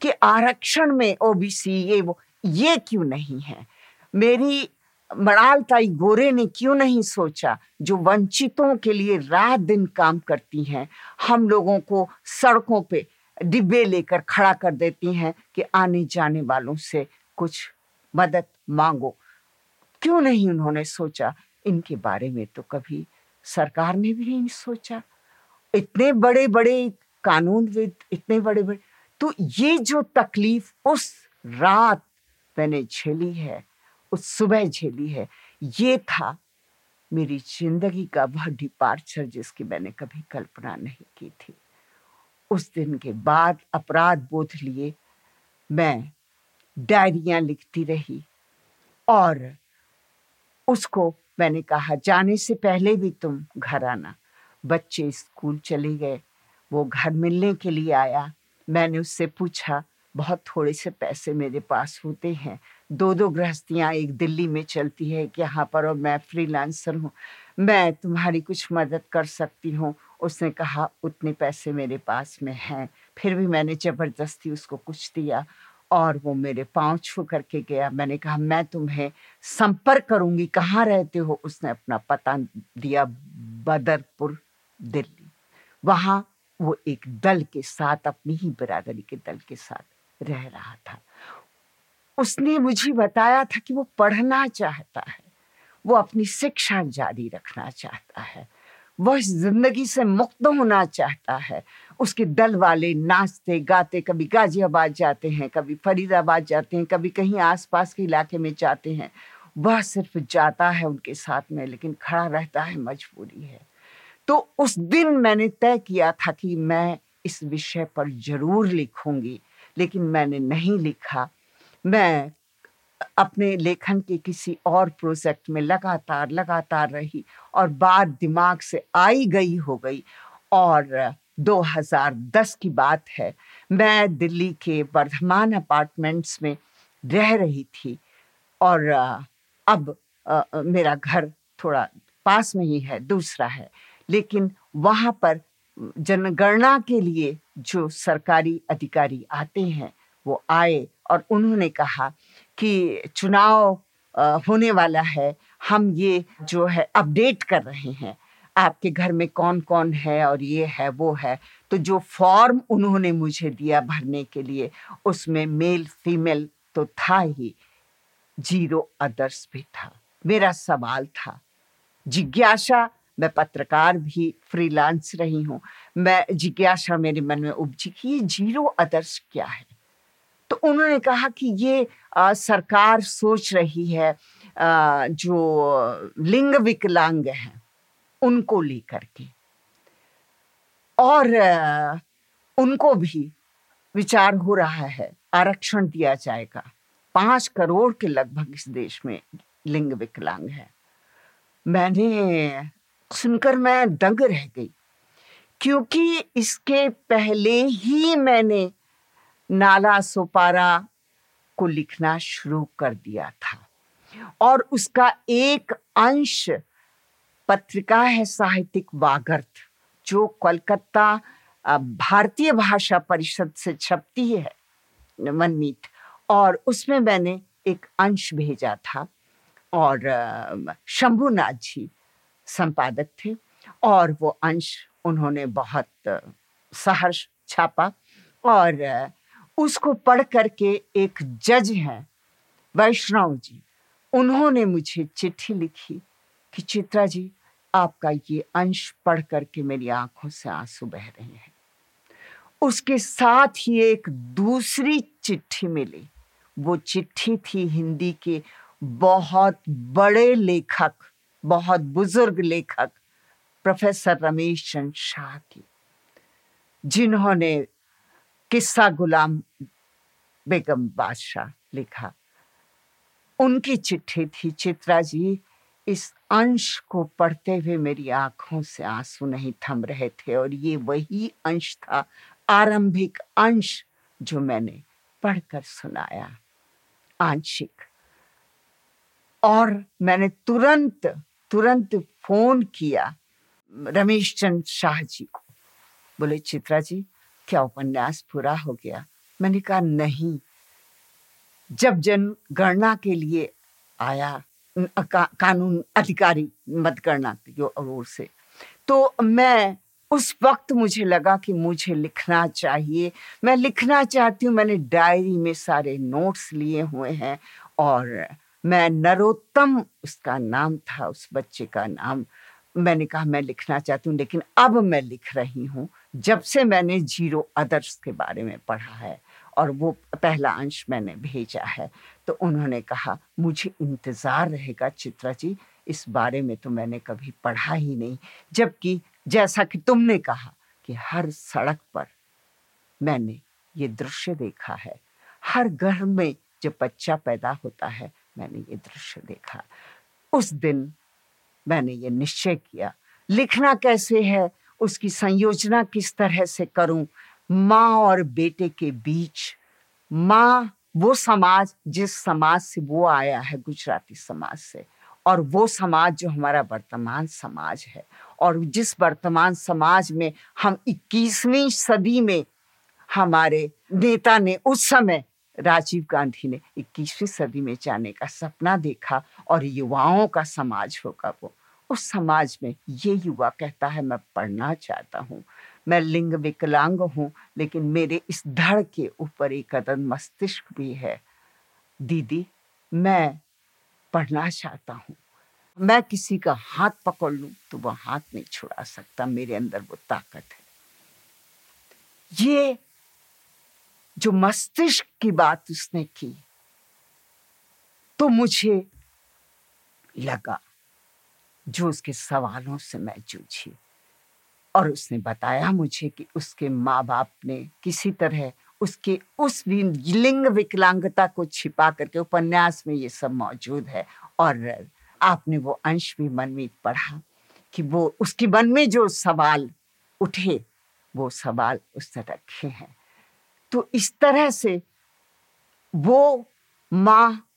कि आरक्षण में ओबीसी ये वो, ये क्यों नहीं है? मेरी मड़ाल ताई गोरे ने क्यों नहीं सोचा, जो वंचितों के लिए रात दिन काम करती हैं, हम लोगों को सड़कों पे डिब्बे लेकर खड़ा कर देती हैं कि आने जाने वालों से कुछ मदद मांगो। क्यों नहीं उन्होंने सोचा? इनके बारे में तो कभी सरकार ने भी नहीं सोचा। इतने बड़े बड़े कानूनविद इतने बड़े बड़े तो ये जो तकलीफ़ उस रात मैंने झेली है, उस सुबह झेली है, ये था मेरी ज़िंदगी का वह डिपार्चर जिसकी मैंने कभी कल्पना नहीं की थी। उस दिन के बाद अपराध बोध लिए मैं डायरियाँ लिखती रही और उसको मैंने कहा, जाने से पहले भी तुम घर आना। बच्चे स्कूल चले गए वो घर मिलने के लिए आया। मैंने उससे पूछा, बहुत थोड़े से पैसे मेरे पास होते हैं। दो दो गृहस्थियाँ एक दिल्ली में चलती है कि यहाँ पर और मैं फ्रीलांसर हूँ। मैं तुम्हारी कुछ मदद कर सकती हूँ। उसने कहा, उतने पैसे मेरे पास में हैं। फिर भी मैंने ज़बरदस्ती उसको कुछ दिया और वो मेरे पाँव छू करके गया। मैंने कहा, मैं तुम्हें संपर्क करूँगी। कहाँ रहते हो? उसने अपना पता दिया बदरपुर, दिल्ली। वहाँ वो एक दल के साथ, अपनी ही बिरादरी के दल के साथ रह रहा था। उसने मुझे बताया था कि वो पढ़ना चाहता है, वो अपनी शिक्षा जारी रखना चाहता है, वह ज़िंदगी से मुक्त होना चाहता है। उसके दल वाले नाचते, गाते, कभी गाजियाबाद जाते हैं, कभी फरीदाबाद जाते हैं, कभी कहीं आसपास के इलाके में जाते हैं। वह सिर्फ़ जाता है उनके साथ में, लेकिन खड़ा रहता है मजबूरी है। तो उस दिन मैंने तय किया था कि मैं इस विषय पर ज़रूर लिखूँगी, लेकिन मैंने नहीं लिखा। मैं अपने लेखन के किसी और प्रोजेक्ट में लगातार लगातार रही और बात दिमाग से आई गई हो गई। और 2010 की बात है, मैं दिल्ली के वर्धमान अपार्टमेंट्स में रह रही थी और अब मेरा घर थोड़ा पास में ही है, दूसरा है। लेकिन वहाँ पर जनगणना के लिए जो सरकारी अधिकारी आते हैं, वो आए और उन्होंने कहा कि चुनाव होने वाला है। हम ये जो है अपडेट कर रहे हैं। आपके घर में कौन कौन है और ये है, वो है। तो जो फॉर्म उन्होंने मुझे दिया भरने के लिए, उसमें मेल, फीमेल तो था ही। ज़ीरो अदर्स भी था। मेरा सवाल था। जिज्ञासा मैं पत्रकार भी फ्रीलांस रही हूँ। मैं जिज्ञासा मेरे मन में उपजी कि ये ज़ीरो आदर्श क्या है? तो उन्होंने कहा कि ये आ, सरकार सोच रही है आ, जो लिंग विकलांग हैं उनको लेकर के। और उनको भी विचार हो रहा है आरक्षण दिया जाएगा। पाँच करोड़ के लगभग इस देश में लिंग विकलांग है। मैंने सुनकर मैं दंग रह गई। क्योंकि इसके पहले ही मैंने नाला सोपारा को लिखना शुरू कर दिया था। और उसका एक अंश पत्रिका है साहित्यिक वागर्थ, जो कोलकाता भारतीय भाषा परिषद से छपती है मनमीत और उसमें मैंने एक अंश भेजा था। और शंभुनाथ जी संपादक थे और वो अंश उन्होंने बहुत सहर्ष छापा और उसको पढ़ करके एक जज हैं वैष्णव जी। उन्होंने मुझे चिट्ठी लिखी कि, चित्रा जी, आपका ये अंश पढ़ करके मेरी आँखों से आँसू बह रहे हैं। उसके साथ ही एक दूसरी चिट्ठी मिली। वो चिट्ठी थी हिंदी के बहुत बड़े लेखक बहुत बुज़ुर्ग लेखक प्रोफेसर रमेश चंद शाह की, जिन्होंने किस्सा गुलाम बेगम बादशाह लिखा। उनकी चिट्ठी थी, चित्रा जी, इस अंश को पढ़ते हुए मेरी आँखों से आँसू नहीं थम रहे थे और ये वही अंश था, आरंभिक अंश, जो मैंने पढ़कर सुनाया। आंशिक। और मैंने तुरंत तुरंत फ़ोन किया रमेश चंद शाह जी को। बोले चित्रा जी क्या उपन्यास पूरा हो गया? मैंने कहा नहीं। जब जनगणना के लिए आया का, कानून अधिकारी मतगणना से तो मैं उस वक्त मुझे लगा कि मुझे लिखना चाहिए। मैं लिखना चाहती हूँ मैंने डायरी में सारे नोट्स लिए हुए हैं और मैं नरोत्तम, उसका नाम था, उस बच्चे का नाम। मैंने कहा, मैं लिखना चाहती हूँ, लेकिन अब मैं लिख रही हूँ। जब से मैंने ज़ीरो अदर्स के बारे में पढ़ा है और वो पहला अंश मैंने भेजा है। तो उन्होंने कहा, मुझे इंतज़ार रहेगा चित्रा जी, इस बारे में तो मैंने कभी पढ़ा ही नहीं। जबकि जैसा कि तुमने कहा कि हर सड़क पर मैंने ये दृश्य देखा है। हर घर में जब बच्चा पैदा होता है मैंने ये दृश्य देखा। उस दिन मैंने ये निश्चय किया, लिखना कैसे है, उसकी संयोजना किस तरह से करूँ? माँ और बेटे के बीच, माँ वो समाज, जिस समाज से वो आया है, गुजराती समाज से, और वो समाज जो हमारा वर्तमान समाज है, और जिस वर्तमान समाज में हम 21वीं सदी में हमारे नेता ने उस समय राजीव गांधी ने 21वीं सदी में जाने का सपना देखा और युवाओं का समाज होगा वो। उस समाज में ये युवा कहता है, मैं पढ़ना चाहता हूँ। मैं लिंग विकलांग हूँ, लेकिन मेरे इस धड़ के ऊपर एक अदन मस्तिष्क भी है। दीदी, मैं पढ़ना चाहता हूँ। मैं किसी का हाथ पकड़ लूँ तो वह हाथ नहीं छुड़ा सकता। मेरे अंदर वो ताकत है। ये जो मस्तिष्क की बात उसने की तो मुझे लगा जो उसके सवालों से मैं जूझी। और उसने बताया मुझे कि उसके माँ बाप ने किसी तरह उसके उस लिंग विकलांगता को छिपा करके उपन्यास में ये सब मौजूद है और आपने वो अंश भी मन में पढ़ा कि वो उसके मन में जो सवाल उठे, वो सवाल उसने रखे हैं। तो इस तरह से वो माँ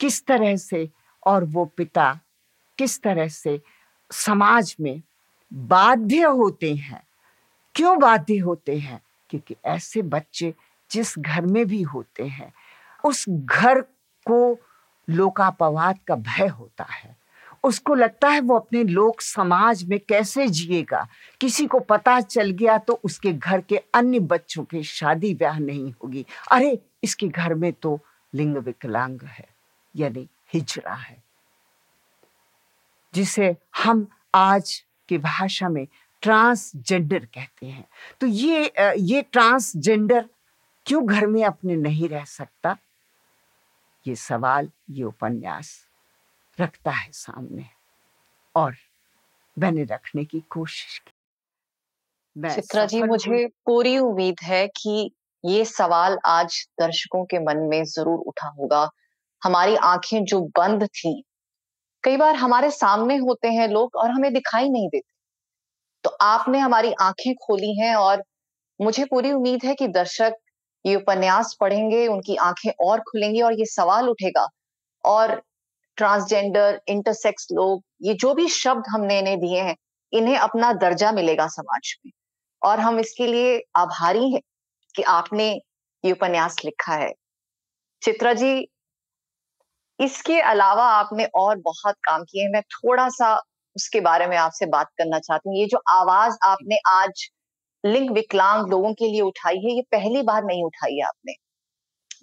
किस तरह से और वो पिता किस तरह से समाज में बाध्य होते हैं? क्यों बाध्य होते हैं? क्योंकि ऐसे बच्चे जिस घर में भी होते हैं, उस घर को लोकापवाद का भय होता है। उसको लगता है वो अपने लोक समाज में कैसे जिएगा? किसी को पता चल गया तो उसके घर के अन्य बच्चों के शादी ब्याह नहीं होगी। अरे, इसके घर में तो लिंग विकलांग है, यानी हिजरा है। जिसे हम आज की भाषा में ट्रांसजेंडर कहते हैं। तो ये ये ट्रांसजेंडर क्यों घर में अपने नहीं रह सकता? ये सवाल, ये उपन्यास। रखता है सामने और मैंने रखने की कोशिश की। चित्रा जी मुझे पूरी उम्मीद है कि ये सवाल आज दर्शकों के मन में ज़रूर उठा होगा। हमारी आँखें जो बंद थी कई बार हमारे सामने होते हैं लोग और हमें दिखाई नहीं देते। तो आपने हमारी आँखें खोली हैं और मुझे पूरी उम्मीद है कि दर्शक ये उपन्यास पढ़ेंगे उनकी आँखें और खुलेंगी और ये सवाल उठेगा। और ट्रांसजेंडर इंटरसेक्स लोग, ये जो भी शब्द हमने इन्हें दिए हैं, इन्हें अपना दर्जा मिलेगा समाज में। और हम इसके लिए आभारी हैं कि आपने ये उपन्यास लिखा है। चित्रा जी, इसके अलावा आपने और बहुत काम किए हैं। मैं थोड़ा सा उसके बारे में आपसे बात करना चाहती हूँ। ये जो आवाज़ आपने आज लिंग विकलांग लोगों के लिए उठाई है, ये पहली बार नहीं उठाई है आपने।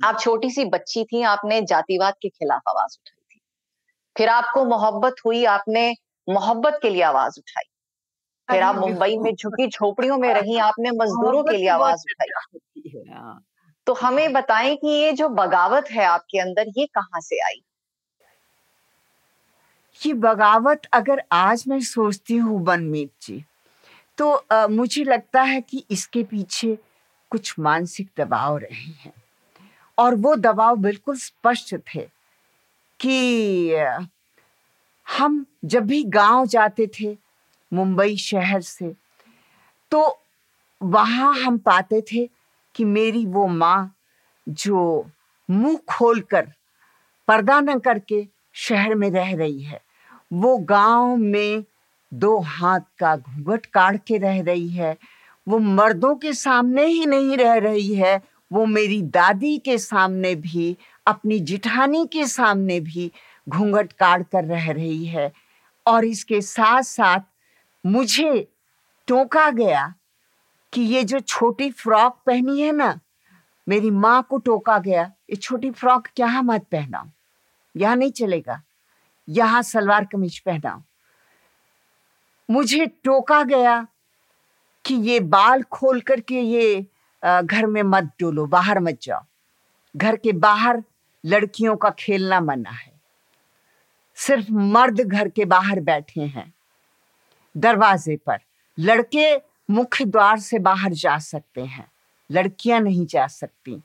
आप छोटी सी बच्ची थी, आपने जातिवाद के खिलाफ आवाज़ उठाई। फिर आपको मोहब्बत हुई आपने मोहब्बत के लिए आवाज़ उठाई। फिर आप मुंबई में झुकी झोपड़ियों में रही आपने मजदूरों के लिए आवाज़ उठाई। हाँ। तो हमें बताएँ कि ये जो बगावत है आपके अंदर ये कहाँ से आई? ये बगावत अगर आज मैं सोचती हूँ बनमीत जी तो आ, मुझे लगता है कि इसके पीछे कुछ मानसिक दबाव रहे हैं। और वो दबाव बिल्कुल स्पष्ट थे। कि हम जब भी गाँव जाते थे, मुंबई शहर से तो वहाँ हम पाते थे कि मेरी वो माँ जो मुँह खोलकर पर्दा न करके शहर में रह रही है, वो गाँव में दो हाथ का घूंघट काट के रह रही है, वो मर्दों के सामने ही नहीं रह रही है, वो मेरी दादी के सामने भी अपनी जिठानी के सामने भी घूंघट काट कर रह रही है और इसके साथ साथ मुझे टोका गया कि ये जो छोटी फ्रॉक पहनी है ना, मेरी माँ को टोका गया, ये छोटी फ्रॉक क्या मत पहनाओ, यह नहीं चलेगा, यहाँ सलवार कमीज पहनाओ। मुझे टोका गया कि ये बाल खोल करके ये घर में मत डोलो, बाहर मत जाओ, घर के बाहर लड़कियों का खेलना मना है। सिर्फ़ मर्द घर के बाहर बैठे हैं। दरवाजे पर लड़के मुख्य द्वार से बाहर जा सकते हैं। लड़कियाँ नहीं जा सकती।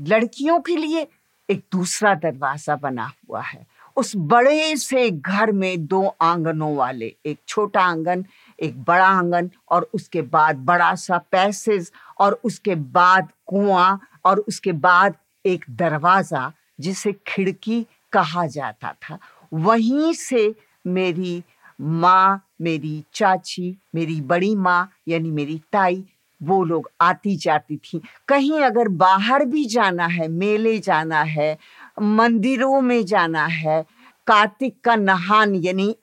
लड़कियों के लिए एक दूसरा दरवाज़ा बना हुआ है। उस बड़े से घर में दो आंगनों वाले, एक छोटा आँगन, एक बड़ा आँगन और उसके बाद बड़ा सा पैसेज और उसके बाद कुआँ और उसके बाद एक दरवाज़ा जिसे खिड़की कहा जाता था। वहीं से मेरी माँ, मेरी चाची, मेरी बड़ी माँ, यानी मेरी ताई, वो लोग आती जाती थी। कहीं अगर बाहर भी जाना है, मेले जाना है, मंदिरों में जाना है, कार्तिक का नहान, यानी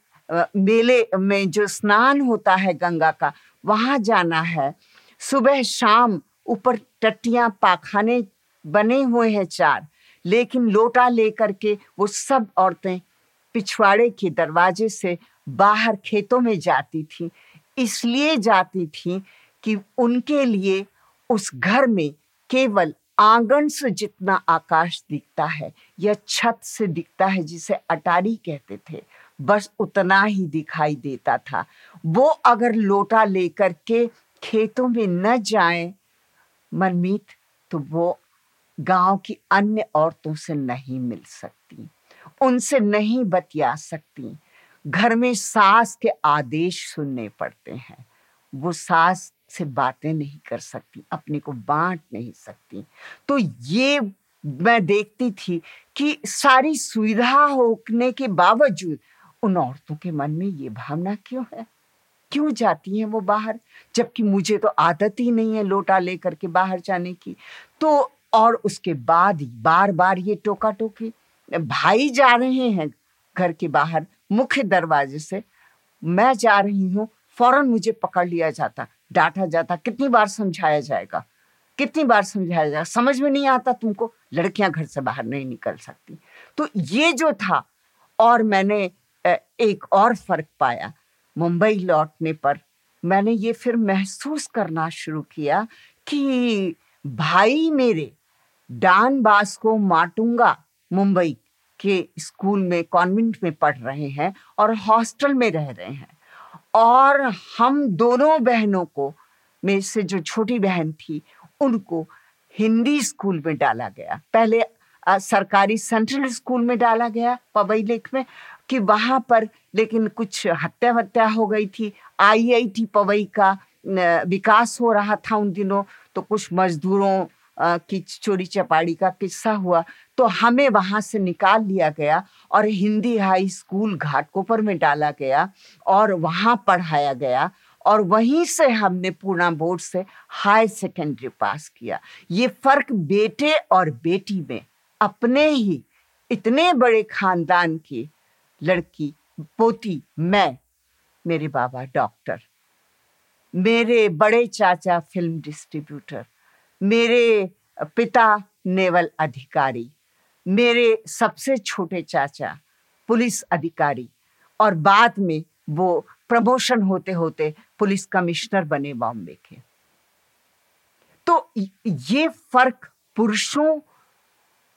मेले में जो स्नान होता है गंगा का, वहाँ जाना है, सुबह शाम ऊपर टट्टियाँ पाखाने बने हुए हैं चार। लेकिन लोटा लेकर के वो सब औरतें पिछवाड़े के दरवाजे से बाहर खेतों में जाती थी। इसलिए जाती थी कि उनके लिए उस घर में केवल आँगन से जितना आकाश दिखता है या छत से दिखता है जिसे अटारी कहते थे, बस उतना ही दिखाई देता था। वो अगर लोटा लेकर के खेतों में न जाए, मनमीत तो वो गाँव की अन्य औरतों से नहीं मिल सकती, उनसे नहीं बतिया सकती। घर में सास के आदेश सुनने पड़ते हैं। वो सास से बातें नहीं कर सकती, अपने को बांट नहीं सकती। तो ये मैं देखती थी कि सारी सुविधा होने के बावजूद उन औरतों के मन में ये भावना क्यों है? क्यों जाती हैं वो बाहर? जबकि मुझे तो आदत ही नहीं है लोटा लेकर के बाहर जाने की। तो और उसके बाद बार बार ये टोका टोकी भाई जा रहे हैं घर के बाहर, मुख्य दरवाजे से। मैं जा रही हूँ, फ़ौरन मुझे पकड़ लिया जाता, डांटा जाता, कितनी बार समझाया जाएगा? कितनी बार समझाया जाएगा? समझ में नहीं आता तुमको, लड़कियाँ घर से बाहर नहीं निकल सकती। तो ये जो था, और मैंने एक और फ़र्क पाया, मुंबई लौटने पर, मैंने ये फिर महसूस करना शुरू किया कि भाई मेरे डान बास्को माटुंगा मुंबई के स्कूल में कॉन्वेंट में पढ़ रहे हैं और हॉस्टल में रह रहे हैं। और हम दोनों बहनों को मेरे से जो छोटी बहन थी उनको हिंदी स्कूल में डाला गया। पहले आ, सरकारी सेंट्रल स्कूल में डाला गया पवई लेक में कि वहाँ पर लेकिन कुछ हत्या वत्या हो गई थी। आईआईटी पवई का विकास हो रहा था उन दिनों तो कुछ मजदूरों की चोरी चपाड़ी का किस्सा हुआ तो हमें वहाँ से निकाल लिया गया और हिंदी हाई स्कूल घाटकोपर में डाला गया और वहाँ पढ़ाया गया और वहीं से हमने पूर्णा बोर्ड से हाई सेकेंडरी पास किया। ये फ़र्क बेटे और बेटी में, अपने ही इतने बड़े खानदान की लड़की, पोती, मैं, मेरे बाबा डॉक्टर, मेरे बड़े चाचा फ़िल्म डिस्ट्रीब्यूटर मेरे पिता नेवल अधिकारी, मेरे सबसे छोटे चाचा पुलिस अधिकारी और बाद में वो प्रमोशन होते होते पुलिस कमिश्नर बने बॉम्बे के। तो ये फ़र्क पुरुषों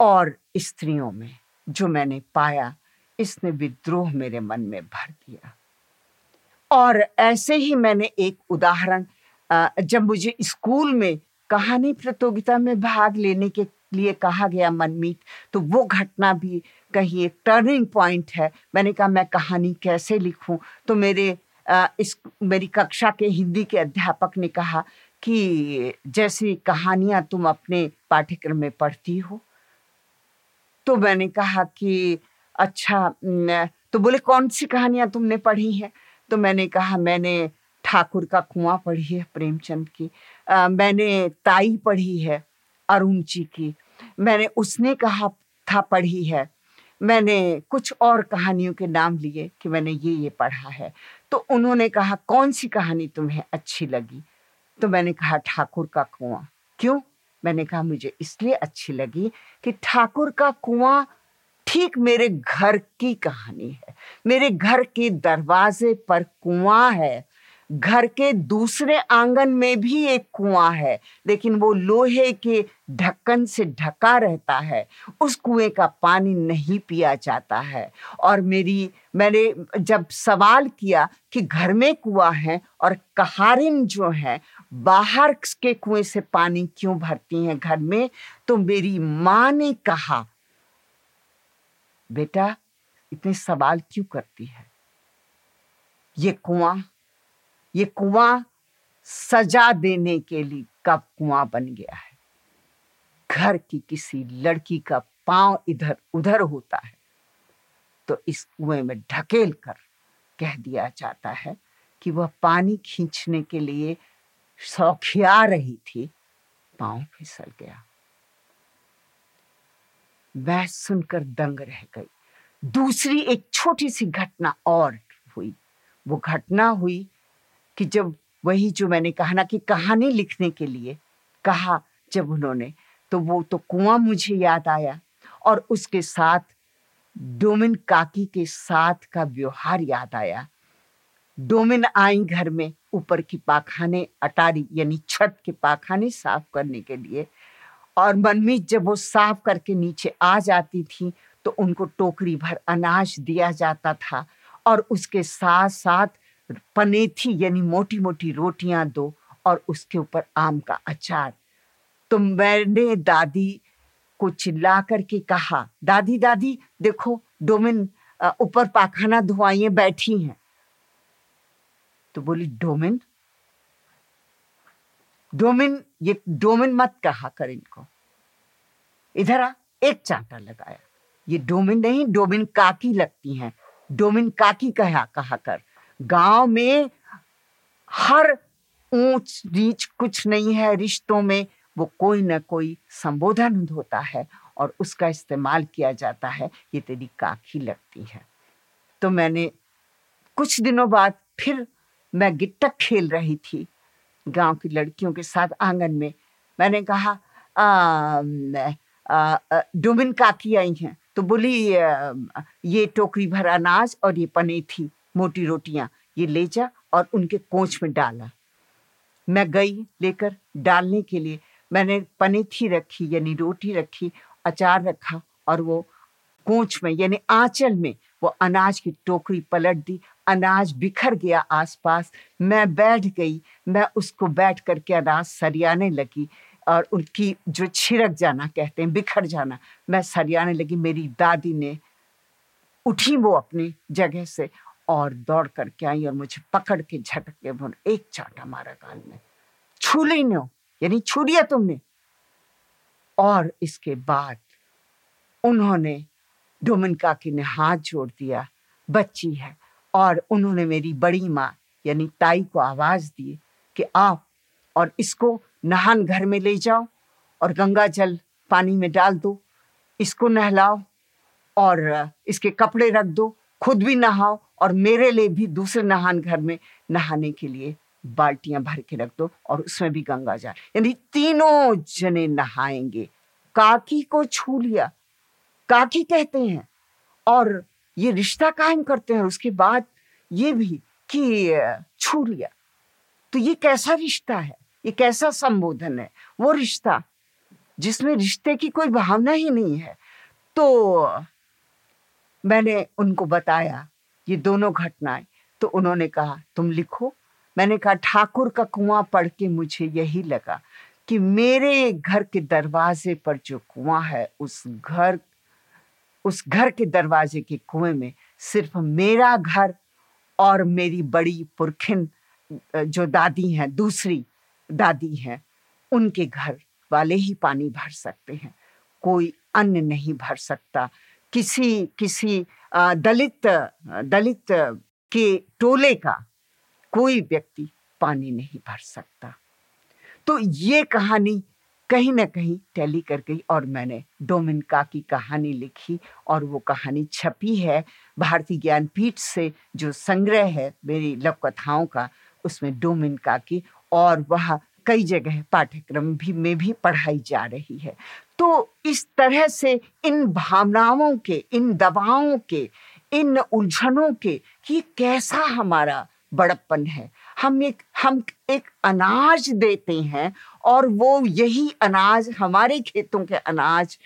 और स्त्रियों में जो मैंने पाया, इसने विद्रोह मेरे मन में भर दिया। और ऐसे ही मैंने एक उदाहरण जब मुझे स्कूल में कहानी प्रतियोगिता में भाग लेने के लिए कहा गया मनमीत तो वो घटना भी कहीं एक टर्निंग पॉइंट है। मैंने कहा, मैं कहानी कैसे लिखूं? तो मेरे इस, मेरी कक्षा के हिंदी के अध्यापक ने कहा कि, जैसी कहानियाँ तुम अपने पाठ्यक्रम में पढ़ती हो। तो मैंने कहा कि अच्छा तो बोले, कौन सी कहानियाँ तुमने पढ़ी हैं? तो मैंने कहा, मैंने ठाकुर का कुआँ पढ़ी है प्रेमचंद की। आ, मैंने ताई पढ़ी है अरुण जी की। मैंने उसने कहा था पढ़ी है। मैंने कुछ और कहानियों के नाम लिए कि मैंने ये ये पढ़ा है। तो उन्होंने कहा कौन सी कहानी तुम्हें अच्छी लगी? तो मैंने कहा ठाकुर का कुआँ। क्यों? मैंने कहा मुझे इसलिए अच्छी लगी कि ठाकुर का कुआँ ठीक मेरे घर की कहानी है। मेरे घर के दरवाजे पर कुआँ है। घर के दूसरे आँगन में भी एक कुआँ है, लेकिन वो लोहे के ढक्कन से ढका रहता है। उस कुएँ का पानी नहीं पिया जाता है। और मेरी, मैंने जब सवाल किया कि घर में कुआँ है और कहारिन जो है, बाहर के कुएँ से पानी क्यों भरती हैं घर में तो मेरी माँ ने कहा, बेटा, इतने सवाल क्यों करती है? ये कुआँ ये कुआँ सजा देने के लिए कब कुआँ बन गया है? घर की किसी लड़की का पाँव इधर उधर होता है तो इस कुएँ में ढकेल कर कह दिया जाता है कि वह पानी खींचने के लिए सौखिया रही थी, पाँव फिसल गया। मैं सुनकर दंग रह गई। दूसरी एक छोटी सी घटना और हुई। वो घटना हुई कि जब वही जो मैंने कहा ना कि कहानी लिखने के लिए कहा जब उन्होंने तो वो तो कुआँ मुझे याद आया और उसके साथ डोमिन काकी के साथ का व्यवहार याद आया। डोमिन आई घर में ऊपर की पाखाने, अटारी यानी छत के पाखाने साफ़ करने के लिए और मनमीत जब वो साफ़ करके नीचे आ जाती थी तो उनको टोकरी भर अनाज दिया जाता था और उसके साथ साथ पनेथी यानी मोटी मोटी रोटियाँ दो और उसके ऊपर आम का अचार। तो मैंने दादी को चिल्ला करके कहा, दादी दादी, देखो, डोमिन ऊपर पाखाना धुआइए बैठी हैं। तो बोली, डोमिन? डोमिन, ये डोमिन मत कहा कर इनको। इधर आ, एक चांटा लगाया। ये डोमिन नहीं, डोमिन काकी लगती हैं। डोमिन काकी कहा कहा कर। गाँव में हर ऊंच नीच कुछ नहीं है रिश्तों में, वो कोई ना कोई संबोधन होता है और उसका इस्तेमाल किया जाता है, ये तेरी काकी लगती है। तो मैंने कुछ दिनों बाद फिर मैं गिट्टक खेल रही थी गाँव की लड़कियों के साथ आँगन में। मैंने कहा डुमिन काकी आई हैं तो बोली ये टोकरी भर अनाज और ये पनी थी। मोटी रोटियाँ, ये ले जा और उनके कोच में डाला मैं गई लेकर डालने के लिए। मैंने पनीथी रखी, यानी रोटी रखी, अचार रखा और वो कोच में, यानी आंचल में वो अनाज की टोकरी पलट दी। अनाज बिखर गया आसपास। मैं बैठ गई। मैं उसको बैठ करके अनाज सरियाने लगी और उनकी जो छिड़क जाना कहते हैं, बिखर जाना, मैं सरियाने लगी। मेरी दादी ने उठी वो अपनी जगह से और दौड़ करके आई और मुझे पकड़ के झटक के बोले, एक चाटा मारा गाल में। छू ली नो यानी छू लिया तुमने। और इसके बाद उन्होंने डोमिनका काकी ने हाथ जोड़ दिया, बच्ची है। और उन्होंने मेरी बड़ी माँ, यानी ताई को आवाज़ दी कि आओ और इसको नहान घर में ले जाओ और गंगा जल पानी में डाल दो। इसको नहलाओ और इसके कपड़े रख दो, खुद भी नहाओ और मेरे लिए भी दूसरे नहान घर में नहाने के लिए बाल्टियाँ भर के रख दो और उसमें भी गंगा जल। यानी तीनों जने नहाएँगे। काकी को छू लिया। काकी कहते हैं, और ये रिश्ता कायम करते हैं उसके बाद ये भी कि छू लिया। तो ये कैसा रिश्ता है? ये कैसा संबोधन है? वो रिश्ता, जिसमें रिश्ते की कोई भावना ही नहीं है। तो मैंने उनको बताया ये दोनों घटनाएँ। तो उन्होंने कहा, तुम लिखो। मैंने कहा, ठाकुर का कुआँ पढ़ के मुझे यही लगा कि मेरे घर के दरवाजे पर जो कुआँ है, उस घर उस घर के दरवाजे के कुएँ में सिर्फ़ मेरा घर और मेरी बड़ी पुरखिन जो दादी हैं, दूसरी दादी हैं, उनके घर वाले ही पानी भर सकते हैं। कोई अन्य नहीं भर सकता। किसी किसी दलित दलित के टोले का कोई व्यक्ति पानी नहीं भर सकता। तो ये कहानी कहीं ना कहीं टैली कर गई और मैंने डोमिनका की कहानी लिखी और वो कहानी छपी है भारतीय ज्ञानपीठ से, जो संग्रह है मेरी लव कथाओं का, उसमें डोमिनका की और वह कई जगह पाठ्यक्रम भी, में भी पढ़ाई जा रही है। तो इस तरह से इन भावनाओं के इन दबावों के इन उलझनों के कि कैसा हमारा बड़प्पन है। हम एक हम एक अनाज देते हैं और वो यही अनाज हमारे खेतों के अनाज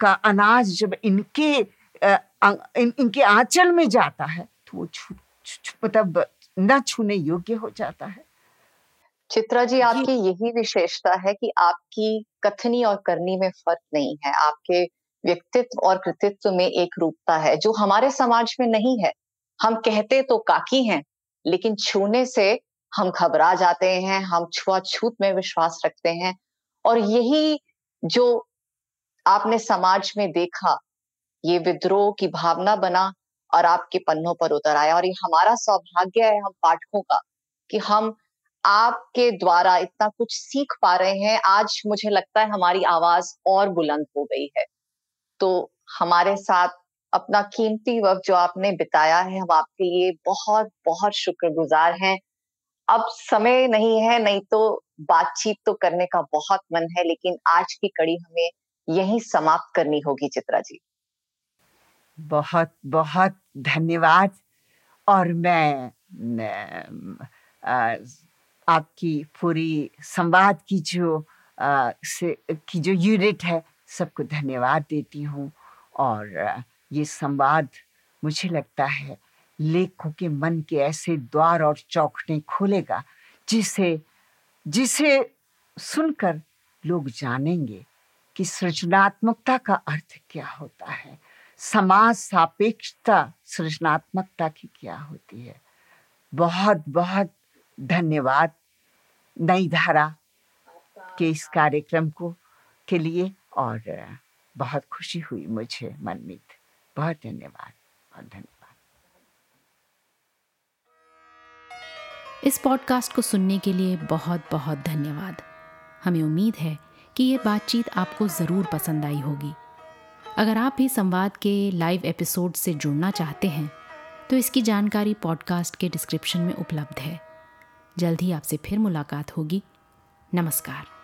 का अनाज जब इनके इन, इनके आंचल में जाता है तो वो छू मतलब न छूने योग्य हो जाता है। चित्रा जी आपकी यही विशेषता है कि आपकी कथनी और करनी में फ़र्क नहीं है। आपके व्यक्तित्व और कृतित्व में एक रूपता है जो हमारे समाज में नहीं है। हम कहते तो काकी हैं लेकिन छूने से हम घबरा जाते हैं हम छुआछूत में विश्वास रखते हैं। और यही जो आपने समाज में देखा ये विद्रोह की भावना बना और आपके पन्नों पर उतर आया। और ये हमारा सौभाग्य है हम पाठकों का कि हम आपके द्वारा इतना कुछ सीख पा रहे हैं, आज मुझे लगता है हमारी आवाज़ और बुलंद हो गई है। तो हमारे साथ अपना कीमती वक्त जो आपने बिताया है, हम आपके लिए बहुत बहुत शुक्रगुजार हैं। अब समय नहीं है, नहीं तो बातचीत तो करने का बहुत मन है, लेकिन आज की कड़ी हमें यही समाप्त करनी होगी, चित्रा जी। बहुत बहुत धन्यवाद। और मैं आपकी पूरी संवाद की जो आ, से की जो यूनिट है सबको धन्यवाद देती हूँ। और ये संवाद मुझे लगता है लेखों के मन के ऐसे द्वार और चौखटे खोलेगा जिसे जिसे सुनकर लोग जानेंगे कि सृजनात्मकता का अर्थ क्या होता है। समाज सापेक्षता सृजनात्मकता की क्या होती है। बहुत बहुत धन्यवाद नई धारा के इस कार्यक्रम को के लिए और बहुत खुशी हुई मुझे, मनमीत। बहुत धन्यवाद बहुत धन्यवाद। इस पॉडकास्ट को सुनने के लिए बहुत बहुत धन्यवाद। हमें उम्मीद है कि ये बातचीत आपको ज़रूर पसंद आई होगी। अगर आप भी संवाद के लाइव एपिसोड से जुड़ना चाहते हैं तो इसकी जानकारी पॉडकास्ट के डिस्क्रिप्शन में उपलब्ध है। जल्द ही आपसे फिर मुलाकात होगी। नमस्कार।